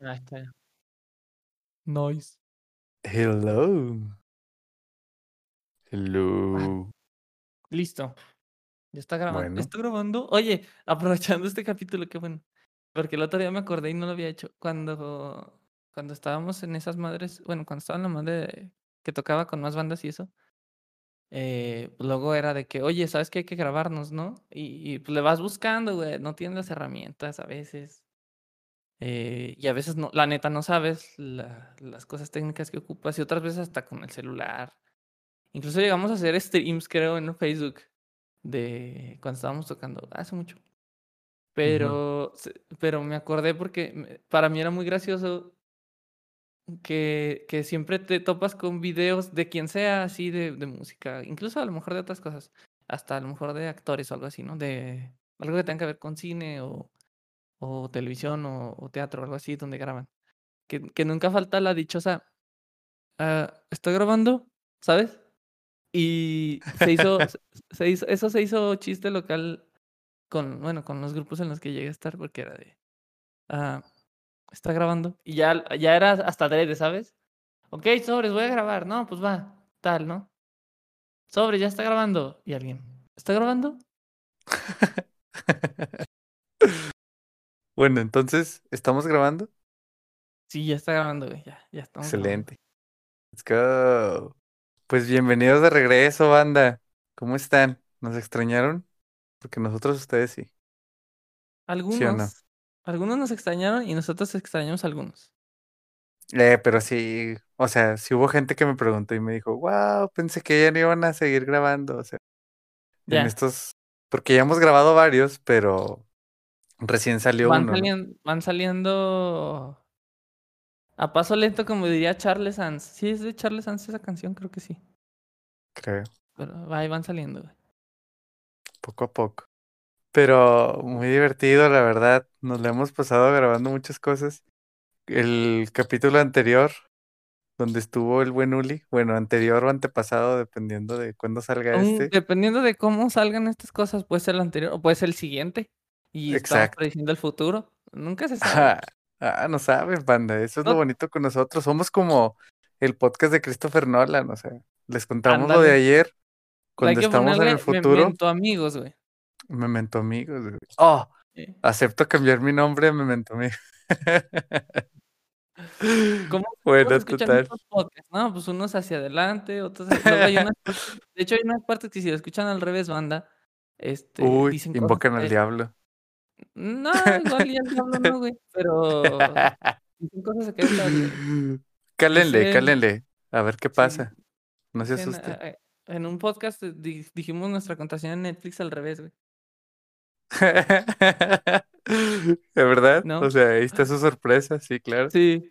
Ahí está. Noise. Hello. Ah, Hello. listo. Ya está grabando. Bueno. ¿Está grabando? Oye, aprovechando este capítulo, qué bueno. Porque el otro día me acordé y no lo había hecho. Cuando, cuando estábamos en esas madres, bueno, cuando estaba en la madre que tocaba con más bandas y eso, eh, pues luego era de que, oye, ¿sabes que hay que grabarnos, no? Y, y, pues le vas buscando, güey, no tienes las herramientas a veces. Eh, y a veces no, la neta no sabes la- las cosas técnicas que ocupas y otras veces hasta con el celular. Incluso llegamos a hacer streams, creo, en Facebook de cuando estábamos tocando hace mucho. Pero, pero me acordé porque para mí era muy gracioso que, que siempre te topas con videos de quien sea así de, de música, incluso a lo mejor de otras cosas, hasta a lo mejor de actores o algo así, ¿no? De algo que tenga que ver con cine o, o televisión o, o teatro, algo así, donde graban. Que, que nunca falta la dichosa, "Ah, ¿estoy grabando? ¿Sabes? Y se hizo, se- hizo, eso se hizo chiste local con, bueno, con los grupos en los que llegué a estar, porque era de, ah, está grabando. Y ya, ya era hasta adrede, ¿sabes? Ok, sobres, voy a grabar. No, pues va, tal, ¿no? Sobre, ya está grabando. Y alguien, ¿está grabando? bueno, entonces, ¿estamos grabando? Sí, ya está grabando, güey. Ya, ya estamos. grabando. Excelente. Let's go. Pues bienvenidos de regreso, banda. ¿Cómo están? ¿Nos extrañaron? Porque nosotros ustedes sí. Algunos, algunos nos extrañaron y nosotros extrañamos a algunos. Eh, pero sí, o sea, sí hubo gente que me preguntó y me dijo, wow, pensé que ya no iban a seguir grabando. O sea, Ya. en estos, porque ya hemos grabado varios, pero recién salió Van saliendo, van saliendo a paso lento, como diría Charles Sanz. Sí, es de Charles Sanz esa canción, creo que sí. Creo, Pero ahí van saliendo, güey. poco a poco. Pero muy divertido, la verdad. Nos la hemos pasado grabando muchas cosas. El capítulo anterior, donde estuvo el buen Uli, bueno, anterior o antepasado, dependiendo de cuándo salga Un- este. dependiendo de cómo salgan estas cosas, puede ser el anterior o puede ser el siguiente. Y estamos Exacto. prediciendo el futuro. Nunca se sabe. Ah, ah, no sabes, banda. Eso es lo bonito con nosotros. Somos como el podcast de Christopher Nolan, o sea, les contamos lo de ayer. Cuando estamos en el futuro, Memento amigos, güey. Memento Amigos. güey. Oh, Eh, acepto cambiar mi nombre a Memento Amigos. ¿Cómo, Bueno, total. podcasts? No, pues unos hacia adelante, otros hacia... Hay unas De hecho, hay unas partes que si lo escuchan al revés, banda, este, Uy, dicen cosas invocan al diablo. No, igual y el diablo no, güey. Pero dicen cosas güey. Cálenle, Dicen- cálenle. A ver qué Sí, pasa. No se dicen, asusten. eh, En un podcast eh, di- dijimos nuestra contraseña en Netflix al revés, güey. ¿De verdad? ¿No? O sea, ahí está su sorpresa, sí, claro. Sí.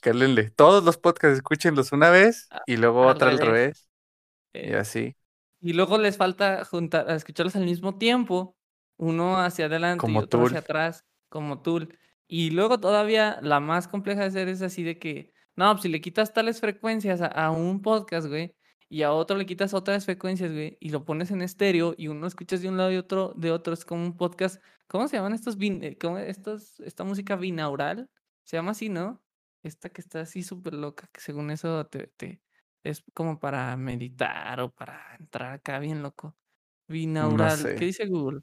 Cálenle. Todos los podcasts, escúchenlos una vez y luego al otra al revés. Y eh, así. y luego les falta juntar, escucharlos al mismo tiempo, uno hacia adelante y otro hacia atrás, como Tool. Y luego todavía la más compleja de hacer es así de que, no, pues si le quitas tales frecuencias a, a un podcast, güey, y a otro le quitas otras frecuencias, güey, y lo pones en estéreo y uno escuchas de un lado y otro de otro, es como un podcast, ¿cómo se llaman estos, bin- eh, cómo estos, esta música binaural? Se llama así, ¿no? Esta que está así súper loca, que según eso te, te, es como para meditar o para entrar acá bien loco. Binaural, sé. ¿qué dice Google?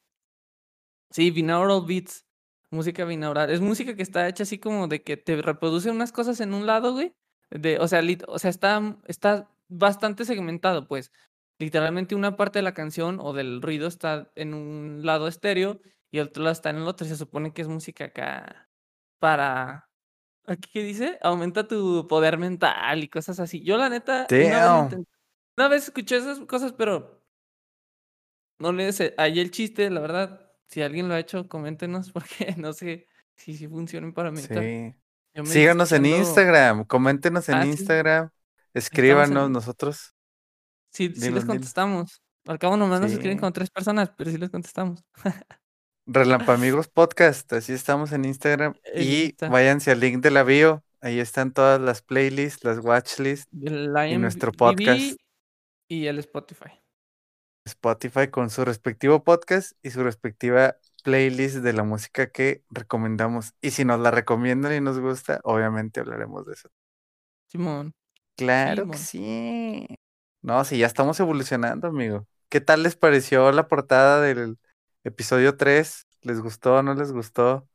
Sí, binaural beats, música binaural. Es música que está hecha así como de que te reproduce unas cosas en un lado, güey. De, o sea, lit- o sea, está, está bastante segmentado, pues. Literalmente una parte de la canción o del ruido está en un lado estéreo y el otro lado está en el otro. y Se supone que es música acá para... ¿Aquí qué dice? Aumenta tu poder mental y cosas así. Yo la neta, una vez, una escuché esas cosas, pero no le sé. Ahí el chiste, la verdad. Si alguien lo ha hecho, coméntenos porque no sé si sí funcionan para meditar. Sí. Síganos en Instagram, coméntenos en Ah, sí. Instagram, escríbanos en- nosotros. Sí, sí les contestamos. Al cabo nomás nos escriben Sí. como tres personas, pero sí les contestamos. Relampamigos Podcast, así estamos en Instagram. Y váyanse al link de la bio, ahí están todas las playlists, las watchlists, y nuestro podcast. Y el Spotify. Spotify con su respectivo podcast y su respectiva playlists de la música que recomendamos. Y si nos la recomiendan y nos gusta, obviamente hablaremos de eso. Simón. Claro que sí. No, sí, ya estamos evolucionando, amigo. ¿Qué tal les pareció la portada del episodio 3? ¿Les gustó o no les gustó?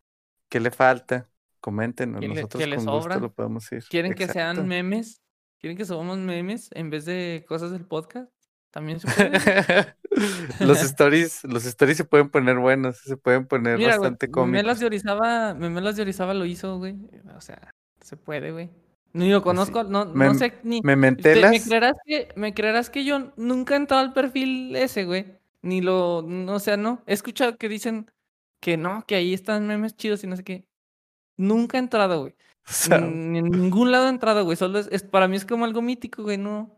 ¿Qué le falta? Coméntenos, ¿Qué le- nosotros les con gusto lo podemos ir. ¿Quieren que sean memes? ¿Quieren que subamos memes en vez de cosas del podcast? También se puede. los stories, los stories se pueden poner buenos, se pueden poner Mira, güey, bastante Memelas cómicos. de Orizaba, Memelas de Orizaba lo hizo, güey. O sea, se puede, güey. Ni lo Pues sí. conozco, no, no sé ni. ¿Me Te- ¿Me mentelas? creerás que, me creerás que yo nunca he entrado al perfil ese, güey? Ni lo, no, o sea, no. He escuchado que dicen que no, que ahí están memes chidos y no sé qué. Nunca he entrado, güey. O sea, Ni en ningún lado he entrado, güey. Solo es, es- para mí es como algo mítico, güey, no.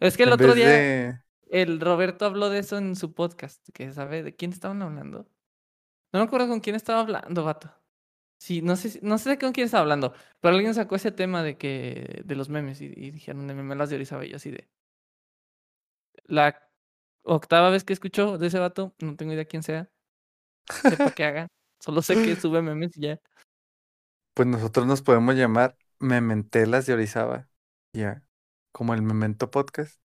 Es que el en otro día de... el Roberto habló de eso en su podcast, que sabe de quién estaban hablando. No me acuerdo con quién estaba hablando, vato. Sí, no sé, no sé con quién estaba hablando, pero alguien sacó ese tema de que de los memes y, y dijeron de memelas de Orizaba y así de. La octava vez que escucho de ese vato, no tengo idea quién sea. Sepa qué haga. Solo sé que sube memes y ya. Pues nosotros nos podemos llamar Mementelas de Orizaba. Ya. Como el Memento Podcast.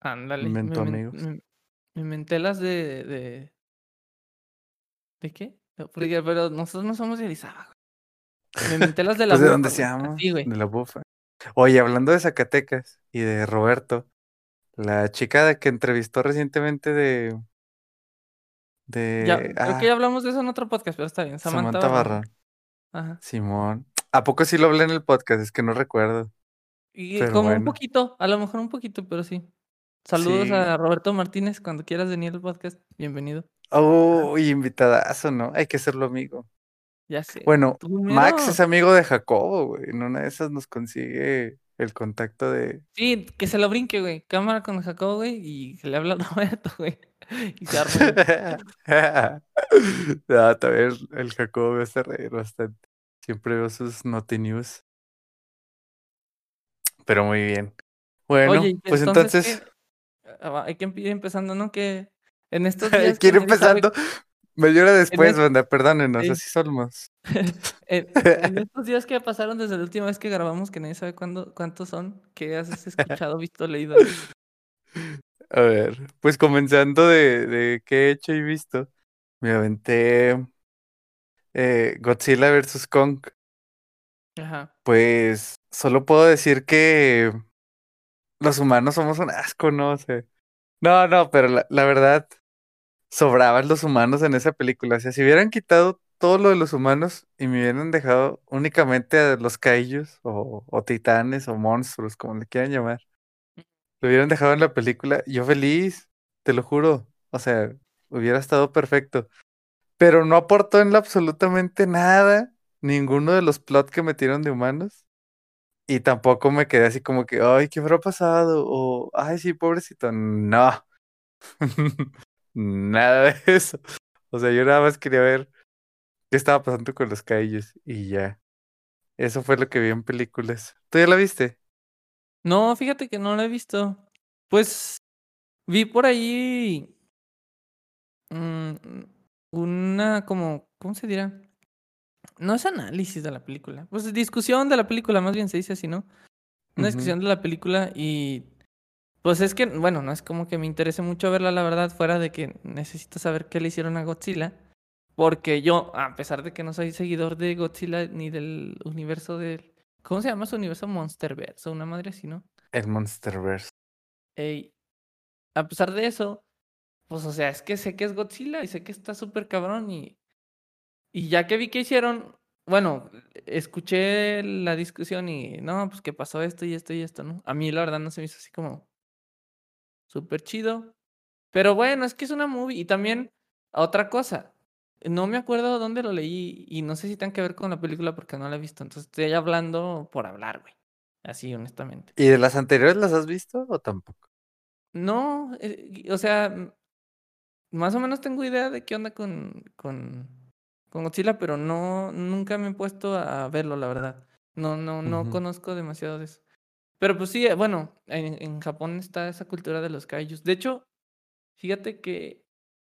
Ándale. Memento memen- amigos. mem- Mementelas de, de. ¿De qué? Porque- pero nosotros no somos de Orizaba, güey. Mementelas de la Pues de bufa, donde güey. seamos. Así, güey. De la bufa. Oye, hablando de Zacatecas y de Roberto, la chica de que entrevistó recientemente de. De. Ya, creo ah, que ya hablamos de eso en otro podcast, pero está bien. Samantha, Samantha Barrón. Barrón. Ajá. Simón. ¿A poco sí lo hablé en el podcast? Es que no recuerdo. Y Pero como un poquito, a lo mejor un poquito, pero sí. Saludos Sí. a Roberto Martínez. Cuando quieras venir al podcast, bienvenido. Oh, y invitadazo, ¿no? Hay que hacerlo amigo. Ya sé. Bueno, Max es amigo de Jacobo, güey. En una de esas nos consigue el contacto de. Sí, que se lo brinque, güey. Cámara con Jacobo, güey, y que le habla a Roberto, güey. Y se arma. no, también el, el Jacobo me hace reír bastante. Siempre veo sus Noti News. Pero muy bien. Bueno, Oye, pues entonces. Ah, hay que ir empezando, ¿no? Que en estos días. quiero sabe- empezando. Media hora después, es- banda, perdónenos, sí. así somos. En, en estos días que pasaron desde la última vez que grabamos, que nadie sabe cuándo, cuántos son, ¿qué has escuchado, visto, leído? A ver, pues comenzando de, de qué he hecho y visto, me aventé eh, Godzilla vs. Kong. Ajá. Pues solo puedo decir que los humanos somos un asco, ¿no? O sea, no, no, pero la, verdad, sobraban los humanos en esa película. O sea, si hubieran quitado todo lo de los humanos y me hubieran dejado únicamente a los kaijus o, titanes o monstruos, como le quieran llamar, lo hubieran dejado en la película, yo feliz, te lo juro. O sea, hubiera estado perfecto. Pero no aportó en absolutamente nada ninguno de los plots que metieron de humanos. Y tampoco me quedé así como que, ay, ¿qué habrá pasado? O, ay, sí, pobrecito. No. Nada de eso. O sea, yo nada más quería ver qué estaba pasando con los caillos y ya. Eso fue lo que vi en películas. ¿Tú ya la viste? No, fíjate que no lo he visto. Pues vi por ahí mm, una como, ¿cómo se dirá? No es análisis de la película, pues discusión de la película, más bien se dice así, ¿no? Una discusión de la película y pues es que, bueno, no es como que me interese mucho verla, la verdad, fuera de que necesito saber qué le hicieron a Godzilla. Porque yo, a pesar de que no soy seguidor de Godzilla ni del universo del... ¿Cómo se llama su universo? Monsterverse, una madre así, ¿no? El Monsterverse. Ey, a pesar de eso, pues, o sea, es que sé que es Godzilla y sé que está súper cabrón y, y ya que vi que hicieron, bueno, escuché la discusión y, no, pues que pasó esto y esto y esto, ¿no? A mí la verdad no se me hizo así como súper chido. Pero bueno, es que es una movie y también otra cosa, no me acuerdo dónde lo leí y no sé si tenga que ver con la película porque no la he visto, entonces estoy hablando por hablar, güey. Así, honestamente. ¿Y de las anteriores las has visto o tampoco? No, eh, o sea, más o menos tengo idea de qué onda con, con, con Godzilla, pero no, nunca me he puesto a verlo, la verdad. No, no, no conozco demasiado de eso. Pero pues sí, eh, bueno, en, en Japón está esa cultura de los kaijus. De hecho, fíjate que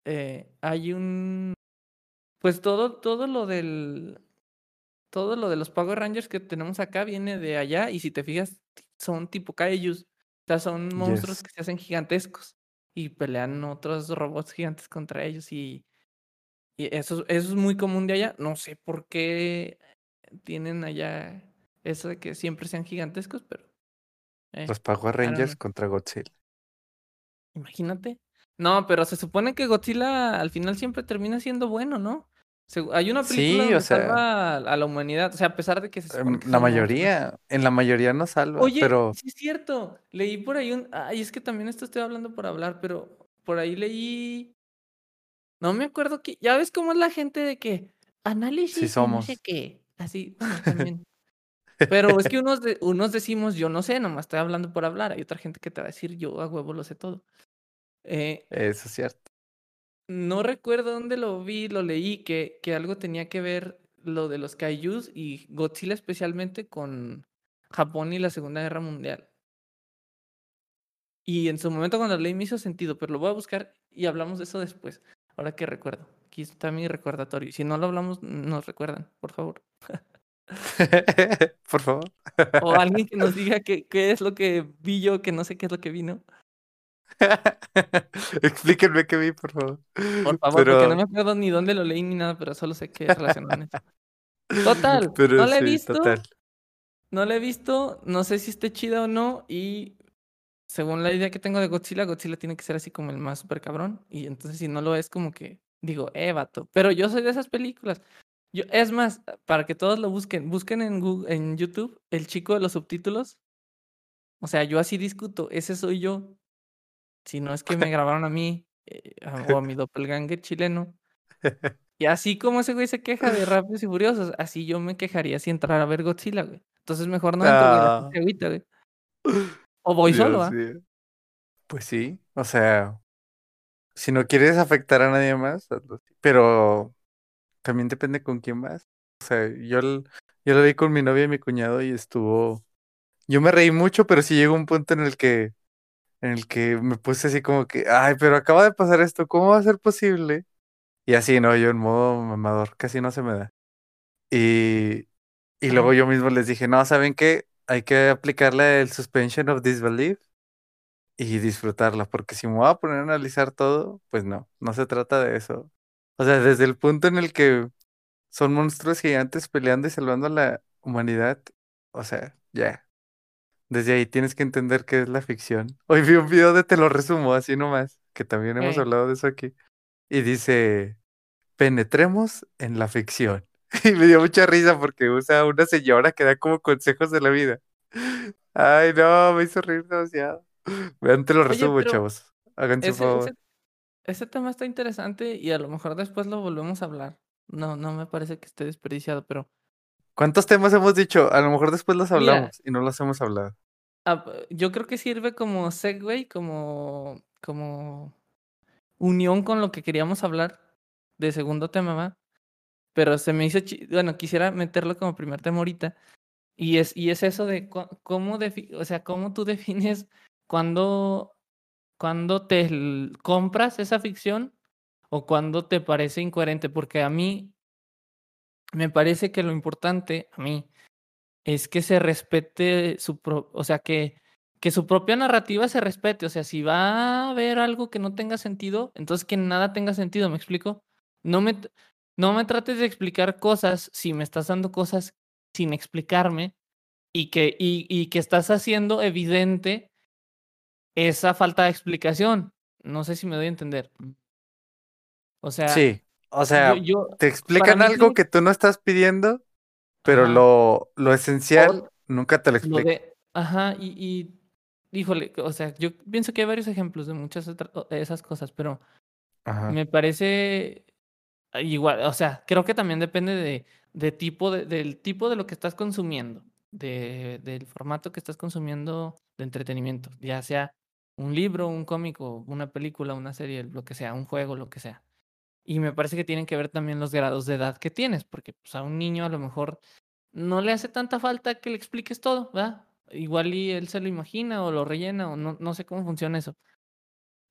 eh, hay un, Pues todo, todo lo del. Todo lo de los Power Rangers que tenemos acá viene de allá. Y si te fijas, son tipo Kaijus. O sea, son monstruos Yes. que se hacen gigantescos. Y pelean otros robots gigantes contra ellos. Y, y eso, eso es muy común de allá. No sé por qué tienen allá eso de que siempre sean gigantescos, pero. eh, Los Power I don't Rangers contra Godzilla. Imagínate. No, pero se supone que Godzilla al final siempre termina siendo bueno, ¿no? Segu- Hay una película Sí, o donde sea, salva a a la humanidad, o sea, a pesar de que se supone em, que la mayoría, en la mayoría no salva, Oye, pero sí es cierto, leí por ahí un... Ay, es que también esto estoy hablando por hablar, pero por ahí leí... No me acuerdo que... Ya ves cómo es la gente de que sí análisis y no sé somos. qué. Así, bueno, también. Pero es que unos, de- unos decimos, yo no sé, nomás estoy hablando por hablar. Hay otra gente que te va a decir, yo a huevo lo sé todo. Eh, Eso es cierto. No recuerdo dónde lo vi, lo leí, que, que algo tenía que ver lo de los kaijus y Godzilla especialmente con Japón y la Segunda Guerra Mundial. Y en su momento cuando lo leí me hizo sentido, pero lo voy a buscar y hablamos de eso después. Ahora que recuerdo. Aquí está mi recordatorio. Si no lo hablamos, nos recuerdan, por favor. Por favor. O alguien que nos diga qué, qué es lo que vi yo, que no sé qué es lo que vino. Explíquenme qué vi, por favor. Por favor, porque no me acuerdo ni dónde lo leí ni nada, pero solo sé que es relacionado. Total, no la he sí, visto. total. No la he visto, no sé si esté chida o no. Y según la idea que tengo de Godzilla, Godzilla tiene que ser así como el más super cabrón. Y entonces si no lo es, como que digo, eh, vato. Pero yo soy de esas películas. Yo, es más, para que todos lo busquen, busquen en, Google, en YouTube el chico de los subtítulos. O sea, yo así discuto, ese soy yo. Si no es que me grabaron a mí eh, o a mi doppelganger chileno. Y así como ese güey se queja de Rápidos y Furiosos, así yo me quejaría si entrara a ver Godzilla, güey. Entonces mejor no entro, güey, Ah, güey. O voy solo, ¿ah? Pues sí, o sea, si no quieres afectar a nadie más, hazlo. Pero también depende con quién vas. O sea, yo, yo lo vi con mi novia y mi cuñado y estuvo. Yo me reí mucho, pero sí llegó un punto en el que, en el que me puse así como que, ay, pero acaba de pasar esto, ¿cómo va a ser posible? Y así, no, yo en modo mamador, casi no se me da. Y, y luego yo mismo les dije, no, ¿saben qué? Hay que aplicarle el suspension of disbelief y disfrutarla, porque si me voy a poner a analizar todo, pues no, no se trata de eso. O sea, desde el punto en el que son monstruos gigantes peleando y salvando a la humanidad, o sea, ya. Desde ahí tienes que entender qué es la ficción. Hoy vi un video de Te lo resumo, así nomás, que también hemos hablado de eso aquí. Y dice, penetremos en la ficción. Y me dio mucha risa porque usa una señora que da como consejos de la vida. Ay, no, me hizo reír demasiado. Vean, te lo resumo, chavos. Háganse ese, favor. ese, ese tema está interesante y a lo mejor después lo volvemos a hablar. No, no me parece que esté desperdiciado, pero ¿Cuántos temas hemos dicho? A lo mejor después los mira, hablamos y no los hemos hablado. yo creo que sirve como segue, como, como unión con lo que queríamos hablar de segundo tema, ¿va? Pero se me hizo, bueno, quisiera meterlo como primer tema ahorita. Y es, y es eso de cómo, o sea, cómo tú defines cuando, cuando te compras esa ficción o cuando te parece incoherente. Porque a mí me parece que lo importante, a mí, es que se respete su, pro- o sea, que, que su propia narrativa se respete. O sea, si va a haber algo que no tenga sentido, entonces que nada tenga sentido, ¿me explico? No me, no me trates de explicar cosas si me estás dando cosas sin explicarme y que, y, y que estás haciendo evidente esa falta de explicación. No sé si me doy a entender. O sea, Sí, o sea, yo, te explican algo que tú no estás pidiendo, pero ajá, lo, lo esencial o nunca te lo explican. de, ajá, y, y, híjole, o sea, yo pienso que hay varios ejemplos de muchas otra- o- de esas cosas, pero Ajá. me parece igual, o sea, creo que también depende de, de tipo de, del tipo de lo que estás consumiendo, de, del formato que estás consumiendo de entretenimiento, ya sea un libro, un cómic o una película, una serie, lo que sea, un juego, lo que sea. Y me parece que tienen que ver también los grados de edad que tienes, porque pues, a un niño a lo mejor no le hace tanta falta que le expliques todo, ¿verdad? Igual y él se lo imagina o lo rellena o no, no sé cómo funciona eso.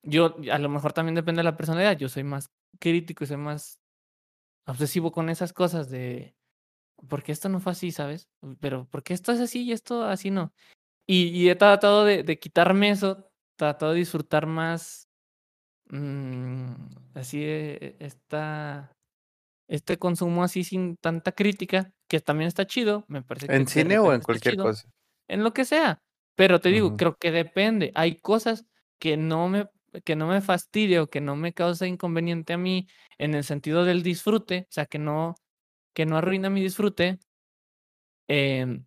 Yo, a lo mejor también depende de la personalidad, yo soy más crítico y soy más obsesivo con esas cosas de, ¿por qué esto no fue así, sabes? Pero, ¿por qué esto es así y esto así no? Y, y he tratado de, de quitarme eso, tratado de disfrutar más, mm, así, eh, esta, este consumo así sin tanta crítica, que también está chido, me parece que ¿En cine o en cualquier chido, cosa? en lo que sea. Pero te digo, creo que depende. Hay cosas que no me, que no me fastidia o que no me causa inconveniente a mí en el sentido del disfrute, o sea, que no, que no arruina mi disfrute. Em,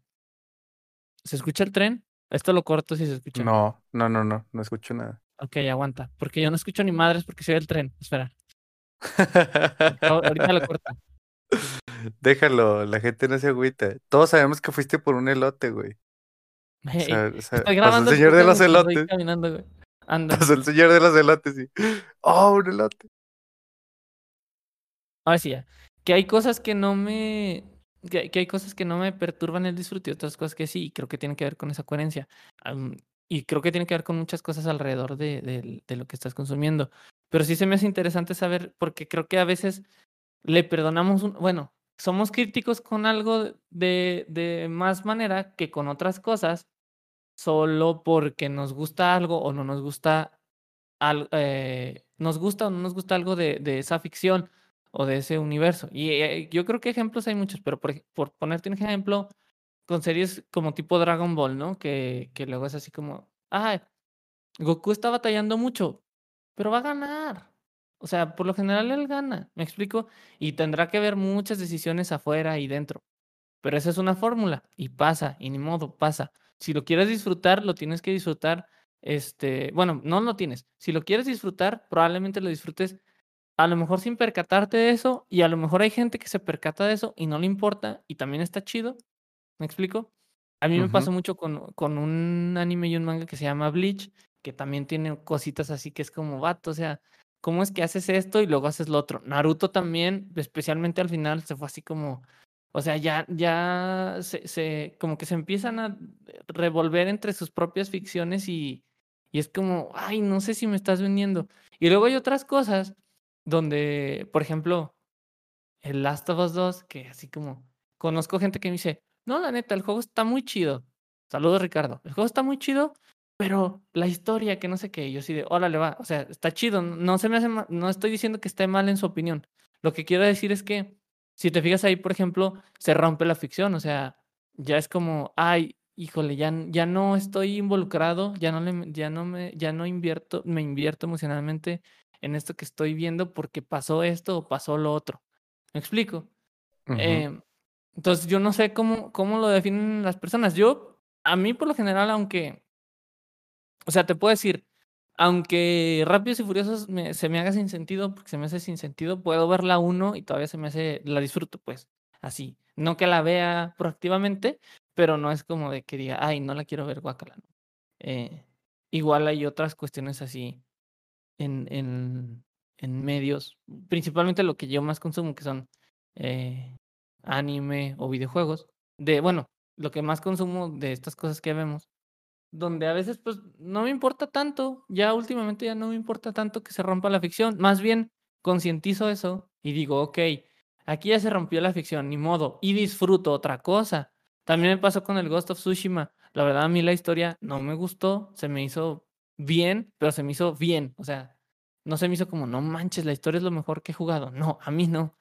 ¿se escucha el tren? Esto lo corto si se escucha. No, no, no, no, no escucho nada. Ok, aguanta. Porque yo no escucho ni madres porque se ve el tren. Espera. Ahor- Ahorita lo corto. Déjalo, la gente no se agüita. Todos sabemos que fuiste por un elote, güey. O Hey, sea, o sea, grabando el señor de los elotes. caminando, güey. Anda. Pasó el señor de los elotes y. ¡Oh, un elote! Ahora sí ya. Que hay cosas que no me. Que, que hay cosas que no me perturban el disfrute y otras cosas que sí. Y creo que tiene que ver con esa coherencia. Y creo que tiene que ver con muchas cosas alrededor de, de- de lo que estás consumiendo. Pero sí se me hace interesante saber, porque creo que a veces le perdonamos un. Bueno, somos críticos con algo de, de más manera que con otras cosas, solo porque nos gusta algo o no nos gusta al- eh, nos gusta o no nos gusta algo de, de esa ficción o de ese universo. Y eh, yo creo que ejemplos hay muchos, pero por, por ponerte un ejemplo, con series como tipo Dragon Ball, ¿no? Que, que luego es así como, ah, Goku está batallando mucho, pero va a ganar. O sea, por lo general él gana, ¿me explico? Y tendrá que ver muchas decisiones afuera y dentro. Pero esa es una fórmula y pasa, y ni modo, pasa. Si lo quieres disfrutar, lo tienes que disfrutar. Este, bueno, no lo tienes. Si lo quieres disfrutar, probablemente lo disfrutes a lo mejor sin percatarte de eso, y a lo mejor hay gente que se percata de eso y no le importa, y también está chido. ¿Me explico? A mí me pasó mucho con, con un anime y un manga que se llama Bleach, que también tiene cositas así que es como vato, o sea, ¿cómo es que haces esto y luego haces lo otro? Naruto también, especialmente al final, se fue así como, o sea, ya, ya se, se como que se empiezan a revolver entre sus propias ficciones y, y es como, ay, no sé si me estás vendiendo. Y luego hay otras cosas donde, por ejemplo, el Last of Us 2, que así como conozco gente que me dice, no, la neta, el juego está muy chido. Saludos, Ricardo. El juego está muy chido, pero la historia, que no sé qué, yo sí de, órale, va. O sea, está chido. No se me hace no estoy diciendo que esté mal en su opinión. Lo que quiero decir es que, si te fijas ahí, por ejemplo, se rompe la ficción. O sea, ya es como, ay, híjole, ya, ya no estoy involucrado, ya no le, ya no me, ya no invierto, me invierto emocionalmente en esto que estoy viendo porque pasó esto o pasó lo otro. ¿Me explico? Em, entonces, yo no sé cómo, cómo lo definen las personas. Yo, a mí por lo general, aunque, o sea, te puedo decir, aunque Rápidos y Furiosos me- se me haga sin sentido, porque se me hace sin sentido, puedo ver la uno y todavía se me hace, la disfruto, pues, así. No que la vea proactivamente, pero no es como de que diga, ay, no la quiero ver, guacala. Eh, igual hay otras cuestiones así en, en, en medios, principalmente lo que yo más consumo, que son eh, anime o videojuegos, de, bueno, lo que más consumo de estas cosas que vemos, donde a veces pues no me importa tanto, ya últimamente ya no me importa tanto que se rompa la ficción, más bien concientizo eso y digo, ok, aquí ya se rompió la ficción, ni modo, y disfruto otra cosa. También me pasó con el Ghost of Tsushima, la verdad a mí la historia no me gustó, se me hizo bien, pero se me hizo bien, o sea, no se me hizo como, no manches, la historia es lo mejor que he jugado, no, a mí no,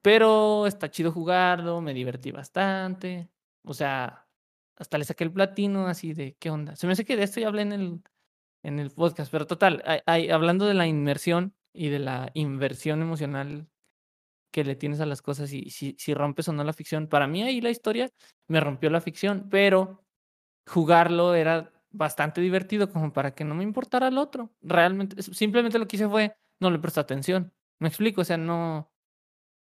pero está chido jugarlo, me divertí bastante, o sea, hasta le saqué el platino así de, ¿qué onda? Se me hace que de esto ya hablé en el, en el podcast, pero total, hay- hablando de la inmersión y de la inversión emocional que le tienes a las cosas y si, si rompes o no la ficción, para mí ahí la historia me rompió la ficción, pero jugarlo era bastante divertido como para que no me importara el otro. Realmente, simplemente lo que hice fue no le presté atención. Me explico, o sea, no,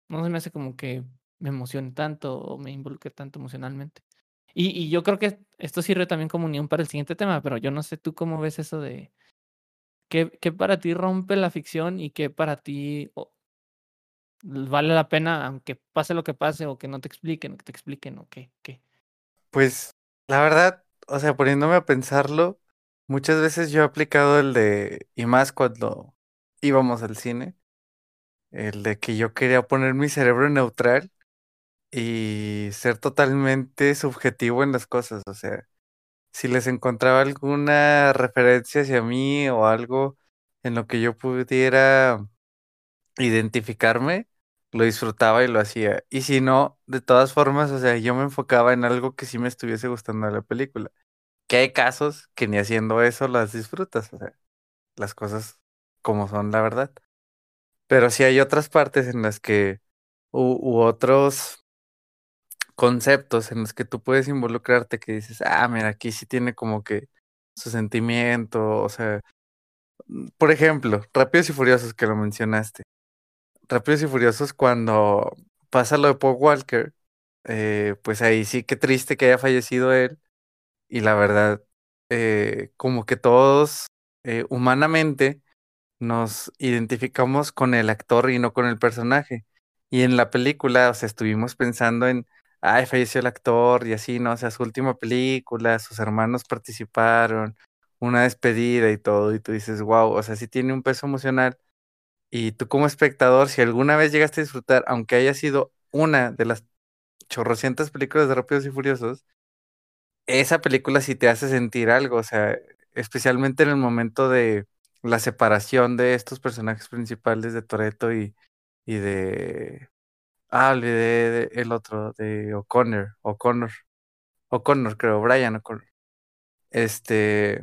no se me hace como que me emocione tanto o me involucre tanto emocionalmente. Y, y yo creo que esto sirve también como unión para el siguiente tema, pero yo no sé tú cómo ves eso de qué, para ti rompe la ficción y qué para ti vale la pena, aunque pase lo que pase o que no te expliquen o que te expliquen o qué, qué. Pues, la verdad, o sea, poniéndome a pensarlo, muchas veces yo he aplicado el de, y más cuando íbamos al cine, el de que yo quería poner mi cerebro neutral y ser totalmente subjetivo en las cosas. O sea, si les encontraba alguna referencia hacia mí o algo en lo que yo pudiera identificarme, lo disfrutaba y lo hacía. Y si no, de todas formas, o sea, yo me enfocaba en algo que sí me estuviese gustando de la película. Que hay casos que ni haciendo eso las disfrutas, o sea, las cosas como son, la verdad. Pero sí hay otras partes en las que, u, otros conceptos en los que tú puedes involucrarte que dices, ah, mira, aquí sí tiene como que su sentimiento, o sea, mm, por ejemplo, Rápidos y Furiosos que lo mencionaste. Rápidos y Furiosos cuando pasa lo de Paul Walker, eh, pues ahí sí que triste que haya fallecido él. Y la verdad, eh, como que todos eh, humanamente nos identificamos con el actor y no con el personaje. Y en la película, o sea, estuvimos pensando en, ay, falleció el actor y así, ¿no? O sea, su última película, sus hermanos participaron, una despedida y todo, y tú dices, wow, o sea, sí tiene un peso emocional. Y tú como espectador, si alguna vez llegaste a disfrutar, aunque haya sido una de las chorrocientas películas de Rápidos y Furiosos, esa película sí te hace sentir algo, o sea, especialmente en el momento de la separación de estos personajes principales de Toreto y, y de... Ah, olvidé de, el otro, de O'Connor, O'Connor, O'Connor creo, Brian O'Connor. Este,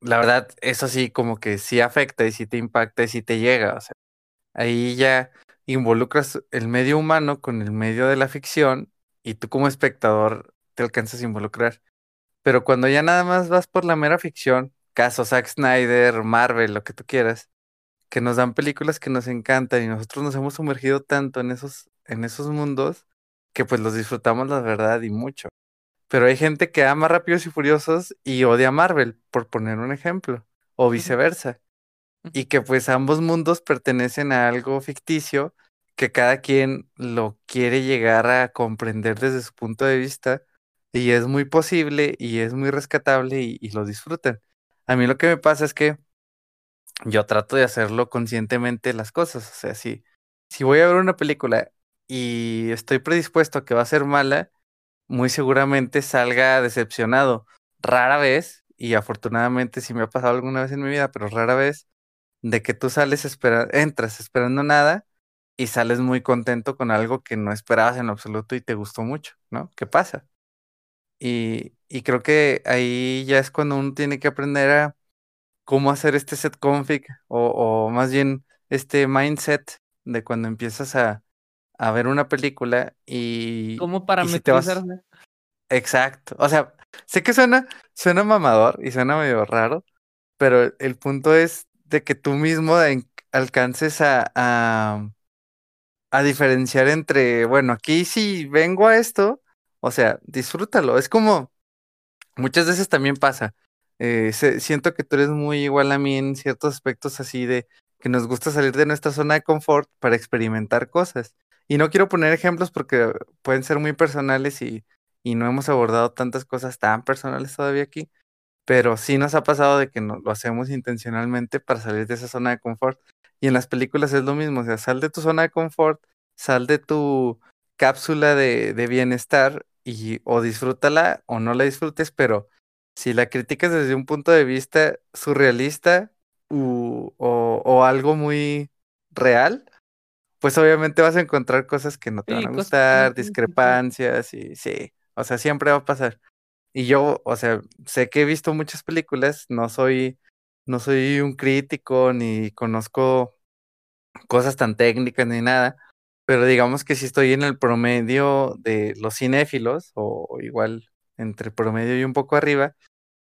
la verdad, eso sí como que sí afecta y sí te impacta y sí te llega, o sea, ahí ya involucras el medio humano con el medio de la ficción y tú como espectador te alcanzas a involucrar. Pero cuando ya nada más vas por la mera ficción, caso Zack Snyder, Marvel, lo que tú quieras, que nos dan películas que nos encantan y nosotros nos hemos sumergido tanto en esos, en esos mundos que pues los disfrutamos la verdad y mucho. Pero hay gente que ama Rápidos y Furiosos y odia Marvel, por poner un ejemplo, o viceversa. Y que pues ambos mundos pertenecen a algo ficticio que cada quien lo quiere llegar a comprender desde su punto de vista y es muy posible y es muy rescatable y, lo disfrutan. A mí lo que me pasa es que yo trato de hacerlo conscientemente las cosas. O sea, si, si voy a ver una película y estoy predispuesto a que va a ser mala, muy seguramente salga decepcionado. Rara vez, y afortunadamente sí me ha pasado alguna vez en mi vida, pero rara vez, de que tú sales esperando, entras esperando nada y sales muy contento con algo que no esperabas en absoluto y te gustó mucho, ¿no? ¿Qué pasa? Y, y creo que ahí ya es cuando uno tiene que aprender a cómo hacer este set config o, o más bien este mindset de cuando empiezas a, a ver una película y... ¿Cómo parametrizarse? Exacto. O sea, sé que suena, suena mamador y suena medio raro, pero el punto es de que tú mismo alcances a, a, a diferenciar entre, bueno, aquí si vengo a esto, o sea, disfrútalo. Es como, muchas veces también pasa. Eh, siento que tú eres muy igual a mí en ciertos aspectos así de que nos gusta salir de nuestra zona de confort para experimentar cosas. Y no quiero poner ejemplos porque pueden ser muy personales y, y no hemos abordado tantas cosas tan personales todavía aquí, pero sí nos ha pasado de que no, lo hacemos intencionalmente para salir de esa zona de confort. Y en las películas es lo mismo, o sea, sal de tu zona de confort, sal de tu cápsula de, de bienestar y o disfrútala o no la disfrutes, pero si la criticas desde un punto de vista surrealista o, o algo muy real, pues obviamente vas a encontrar cosas que no te van a gustar, discrepancias y sí, o sea, siempre va a pasar. Y yo, o sea, sé que he visto muchas películas, no soy, no soy un crítico ni conozco cosas tan técnicas ni nada, pero digamos que si estoy en el promedio de los cinéfilos, o igual entre promedio y un poco arriba,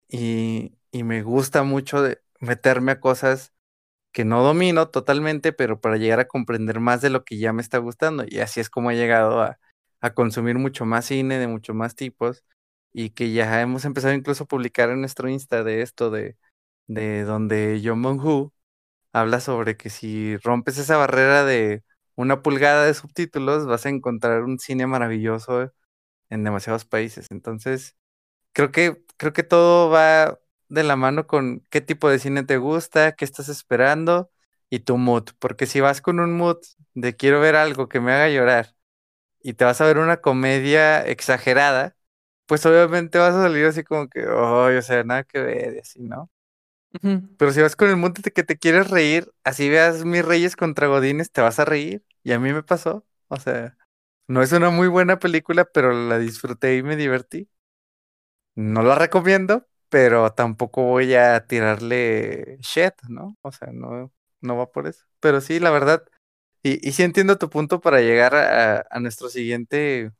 y, y me gusta mucho meterme a cosas que no domino totalmente, pero para llegar a comprender más de lo que ya me está gustando. Y así es como he llegado a, a consumir mucho más cine de muchos más tipos y que ya hemos empezado incluso a publicar en nuestro Insta de esto de, de donde John Bong habla sobre que si rompes esa barrera de una pulgada de subtítulos vas a encontrar un cine maravilloso en demasiados países. Entonces, creo que creo que todo va de la mano con qué tipo de cine te gusta, qué estás esperando y tu mood. Porque si vas con un mood de quiero ver algo que me haga llorar y te vas a ver una comedia exagerada, pues obviamente vas a salir así como que, oh, o sea, nada que ver, y así, ¿no? Pero si vas con el mood de que te quieres reír, así veas mis Reyes contra Godines, te vas a reír. Y a mí me pasó. O sea, no es una muy buena película, pero la disfruté y me divertí. No la recomiendo, pero tampoco voy a tirarle shit, ¿no? O sea, no, no va por eso. Pero sí, la verdad, y, sí entiendo tu punto para llegar a, a nuestro siguiente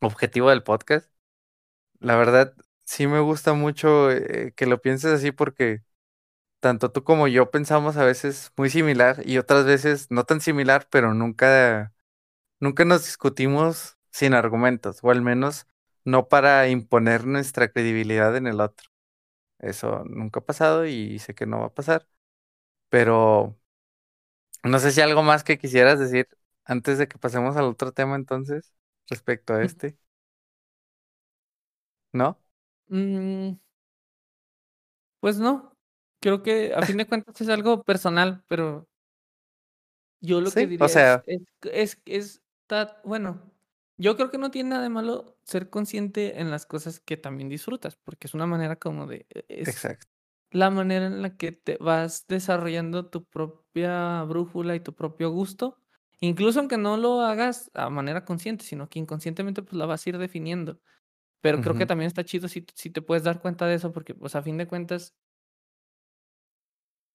objetivo del podcast. La verdad, sí me gusta mucho eh, que lo pienses así porque tanto tú como yo pensamos a veces muy similar y otras veces no tan similar, pero nunca, nunca nos discutimos sin argumentos, o al menos no para imponer nuestra credibilidad en el otro. Eso nunca ha pasado y sé que no va a pasar. Pero no sé si algo más que quisieras decir antes de que pasemos al otro tema entonces, respecto a este. ¿No? Mm. Pues no. Creo que a fin de cuentas es algo personal, pero yo lo que diría o sea, es, es, es, es bueno, yo creo que no tiene nada de malo ser consciente en las cosas que también disfrutas, porque es una manera como de, e- es exacto. la manera en la que te vas desarrollando tu propia brújula y tu propio gusto, incluso aunque no lo hagas a manera consciente, sino que inconscientemente pues la vas a ir definiendo. Pero creo que también está chido si, si te puedes dar cuenta de eso, porque pues a fin de cuentas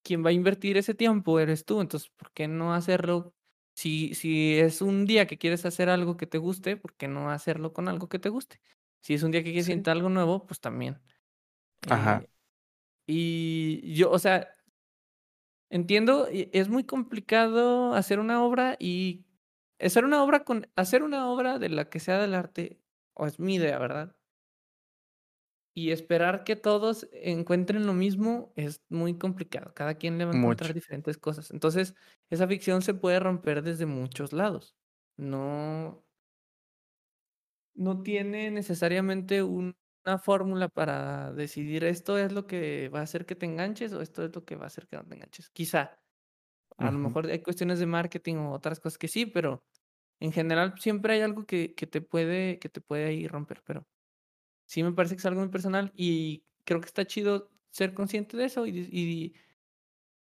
quien va a invertir ese tiempo eres tú, entonces, ¿por qué no hacerlo? Si, si es un día que quieres hacer algo que te guste, ¿por qué no hacerlo con algo que te guste? Si es un día que quieres Sí. intentar algo nuevo, pues también. Ajá. Eh, y yo, o sea, entiendo, es muy complicado hacer una obra y hacer una obra con, hacer una obra de la que sea del arte, o es mi idea, ¿verdad? Y esperar que todos encuentren lo mismo es muy complicado. Cada quien le va a encontrar Mucho. diferentes cosas. Entonces, esa ficción se puede romper desde muchos lados. No, no tiene necesariamente un- una fórmula para decidir esto es lo que va a hacer que te enganches o esto es lo que va a hacer que no te enganches. Quizá, a lo mejor hay cuestiones de marketing o otras cosas que sí, pero en general siempre hay algo que, que te puede, que te puede ahí romper. Pero Sí, me parece que es algo muy personal y creo que está chido ser consciente de eso y,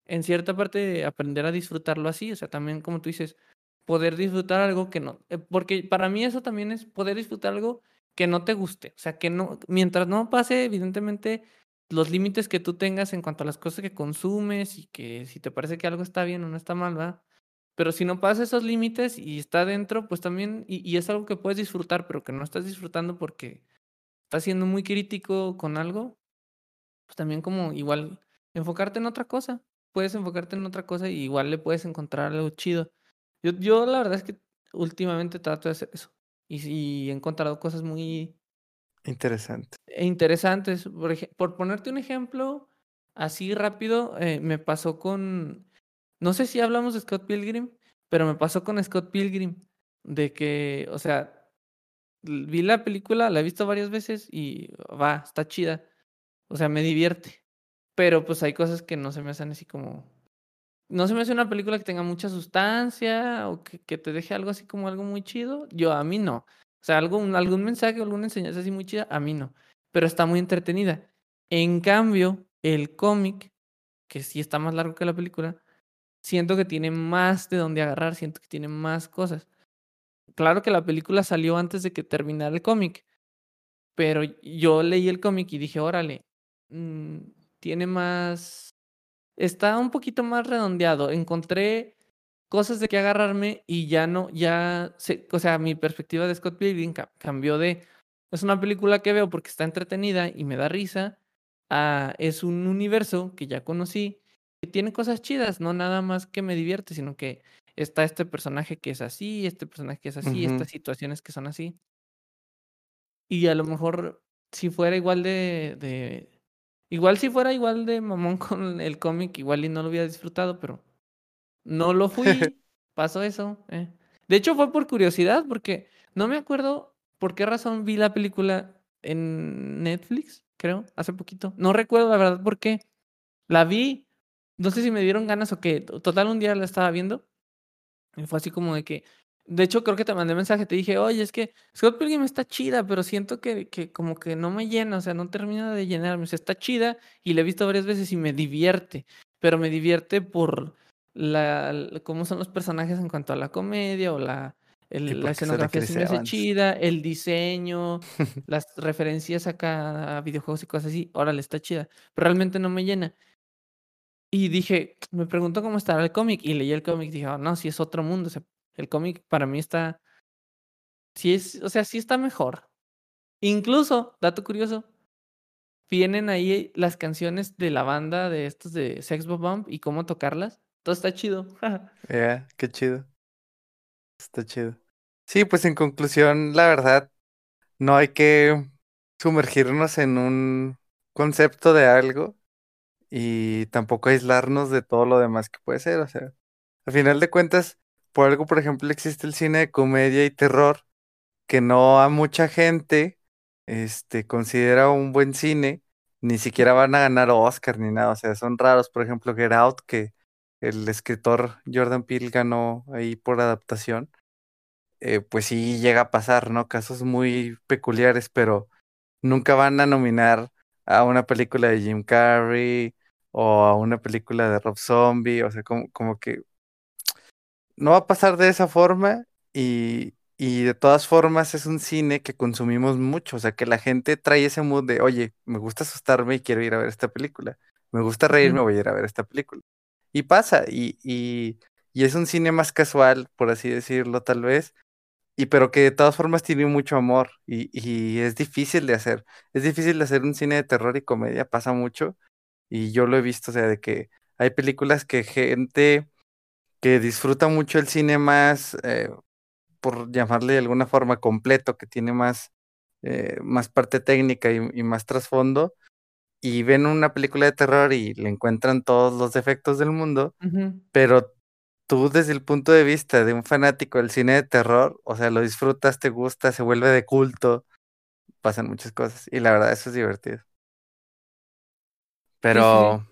en cierta parte aprender a disfrutarlo así, o sea, también como tú dices, poder disfrutar algo que no, eh, porque para mí eso también es poder disfrutar algo que no te guste, o sea, que no, mientras no pase evidentemente los límites que tú tengas en cuanto a las cosas que consumes y que si te parece que algo está bien o no está mal, ¿va? Pero si no pasa esos límites y está dentro, pues también, y, y es algo que puedes disfrutar, pero que no estás disfrutando porque estás siendo muy crítico con algo, pues también como igual enfocarte en otra cosa. Puedes enfocarte en otra cosa y igual le puedes encontrar algo chido. Yo, yo la verdad es que últimamente trato de hacer eso. Y sí he encontrado cosas muy Interesante. interesantes. Por, por ponerte un ejemplo, así rápido, eh, me pasó con, no sé si hablamos de Scott Pilgrim, pero me pasó con Scott Pilgrim, de que, o sea, vi la película, la he visto varias veces y va, está chida. O sea, me divierte. Pero pues hay cosas que no se me hacen así como. No se me hace una película que tenga mucha sustancia o que, te deje algo así como algo muy chido. Yo, a mí no. O sea, algún, algún mensaje alguna enseñanza así muy chida, a mí no. Pero está muy entretenida. En cambio, el cómic, que sí está más largo que la película, siento que tiene más de dónde agarrar, siento que tiene más cosas. Claro que la película salió antes de que terminara el cómic, pero yo leí el cómic y dije, órale, mm, tiene más, está un poquito más redondeado. Encontré cosas de que agarrarme y ya no, ya, o sea, mi perspectiva de Scott Pilgrim ca- cambió de, es una película que veo porque está entretenida y me da risa, a es un universo que ya conocí, que tiene cosas chidas, no nada más que me divierte, sino que está este personaje que es así, este personaje que es así, Ujú. estas situaciones que son así. Y a lo mejor si fuera igual de de igual si fuera igual de mamón con el cómic, igual y no lo hubiera disfrutado, pero no lo fui, pasó eso, eh. De hecho, fue por curiosidad, porque no me acuerdo por qué razón vi la película en Netflix, creo, hace poquito. No recuerdo la verdad por qué. La vi no sé si me dieron ganas o qué. Total, un día la estaba viendo y fue así como de que de hecho, creo que te mandé mensaje, te dije: "Oye, es que Scott Pilgrim está chida, pero siento que que como que no me llena, o sea, no termina de llenarme". O sea, está chida y la he visto varias veces y me divierte, pero me divierte por la cómo son los personajes en cuanto a la comedia o la el la escenografía se Chris me hace chida, el diseño, las referencias acá a videojuegos y cosas así, órale, está chida, pero realmente no me llena. Y dije, me preguntó cómo estará el cómic, y leí el cómic, dije: "Ah, no, sí es otro mundo", el cómic para mí está sí es, o sea, sí está mejor. Incluso, dato curioso, vienen ahí las canciones de la banda de estos de Sex Bomb y cómo tocarlas. Todo está chido. Ya, qué chido. Está chido. Sí, pues en conclusión, la verdad, no hay que sumergirnos en un concepto de algo y tampoco aislarnos de todo lo demás que puede ser. O sea, al final de cuentas, por algo, por ejemplo, existe el cine de comedia y terror que no a mucha gente este, considera un buen cine, ni siquiera van a ganar Oscar ni nada, o sea, son raros, por ejemplo, Get Out, que el escritor Jordan Peele ganó ahí por adaptación, eh, pues sí llega a pasar, ¿no? Casos muy peculiares, pero nunca van a nominar a una película de Jim Carrey o a una película de Rob Zombie, o sea, como, como que no va a pasar de esa forma y, y de todas formas es un cine que consumimos mucho, o sea que la gente trae ese mood de, oye, me gusta asustarme y quiero ir a ver esta película, me gusta reírme, voy a ir a ver esta película. Y pasa, y, y, y es un cine más casual, por así decirlo, tal vez, y pero que de todas formas tiene mucho amor y, y es difícil de hacer, es difícil de hacer un cine de terror y comedia, pasa mucho, y yo lo he visto, o sea, de que hay películas que gente que disfruta mucho el cine más, eh, por llamarle de alguna forma, completo, que tiene más, eh, más parte técnica y, y más trasfondo, y ven una película de terror y le encuentran todos los defectos del mundo, pero tú desde el punto de vista de un fanático del cine de terror, o sea, lo disfrutas, te gusta, se vuelve de culto, pasan muchas cosas, y la verdad eso es divertido. Sí, sí, sí. Pero,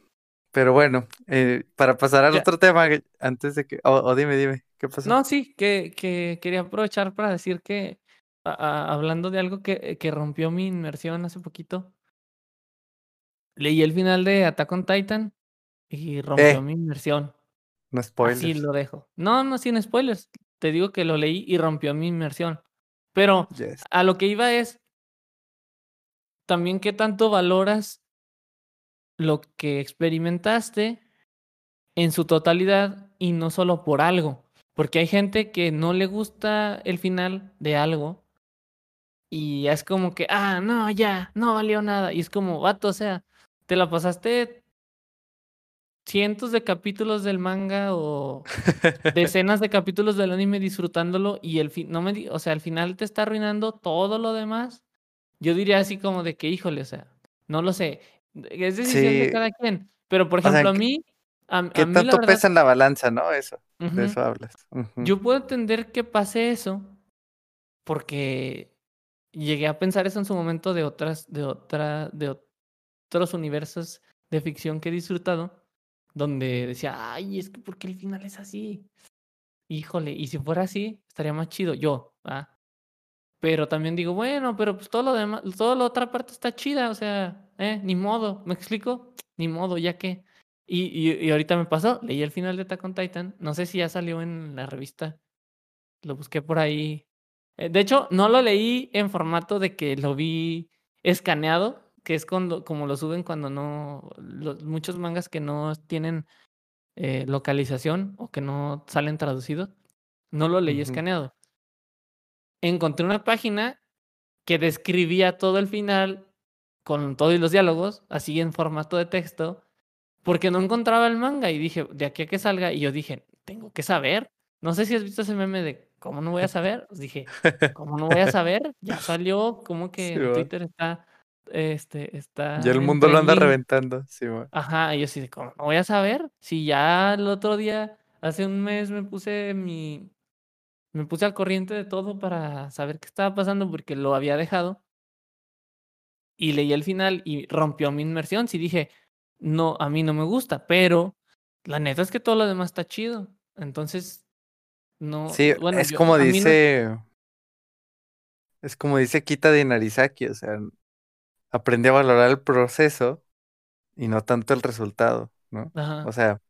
pero bueno, eh, para pasar al Ya. otro tema, antes de que, o dime, dime, ¿qué pasó? No, sí, que que quería aprovechar para decir que, a a hablando de algo que que rompió mi inmersión hace poquito leí el final de Attack on Titan y rompió Eh, mi inmersión. No Así spoilers. lo dejo. No, no, sin spoilers. Te digo que lo leí y rompió mi inmersión. Pero Yes. a lo que iba es también, ¿qué tanto valoras lo que experimentaste en su totalidad y no solo por algo? Porque hay gente que no le gusta el final de algo y es como que, ah, no, ya, no valió nada. Y es como, vato, o sea, te la pasaste cientos de capítulos del manga o decenas de capítulos del anime disfrutándolo y el fin no me o sea, al final te está arruinando todo lo demás. Yo diría así como de que, híjole, o sea, no lo sé, es decisión de Sí, cada quien, pero, por o sea, ejemplo, a ¿qué mí a la tanto verdad pesa en la balanza, no? Eso, de eso hablas. Yo puedo entender que pase eso, porque llegué a pensar eso en su momento de otras de otra de otros universos de ficción que he disfrutado, donde decía: "Ay, es que, ¿por qué el final es así?". Híjole, y si fuera así, estaría más chido, yo, ¿verdad? Pero también digo, bueno, pero, pues, todo lo demás toda la otra parte está chida, o sea, eh, ni modo, ¿me explico? Ni modo, ya qué. Y y ahorita me pasó, leí el final de Attack Titan, no sé si ya salió en la revista, lo busqué por ahí. Eh, de hecho, no lo leí en formato de que lo vi escaneado, que es cuando como lo suben cuando no los muchos mangas que no tienen, eh, localización o que no salen traducidos, no lo leí Ujú. escaneado. Encontré una página que describía todo el final con todo y los diálogos, así en formato de texto, porque no encontraba el manga y dije: "De aquí a que salga", y yo dije: "Tengo que saber". No sé si has visto ese meme de: "¿Cómo no voy a saber?". Pues dije: "¿Cómo no voy a saber? Ya salió, ¿cómo que en Simón. Twitter está, este, Ya el está en mundo lo anda trending?". reventando, Simón. Ajá, y yo de: "¿Cómo voy a saber?". Si ya el otro día, hace un mes me puse mi me puse al corriente de todo para saber qué estaba pasando, porque lo había dejado. Y leí el final y rompió mi inmersión, sí dije: "No, a mí no me gusta", pero la neta es que todo lo demás está chido. Entonces, no. Sí, bueno, es yo- como no- dice. Es como dice Kita de Narizaki, o sea, aprendí a valorar el proceso y no tanto el resultado, ¿no? Ajá. O sea,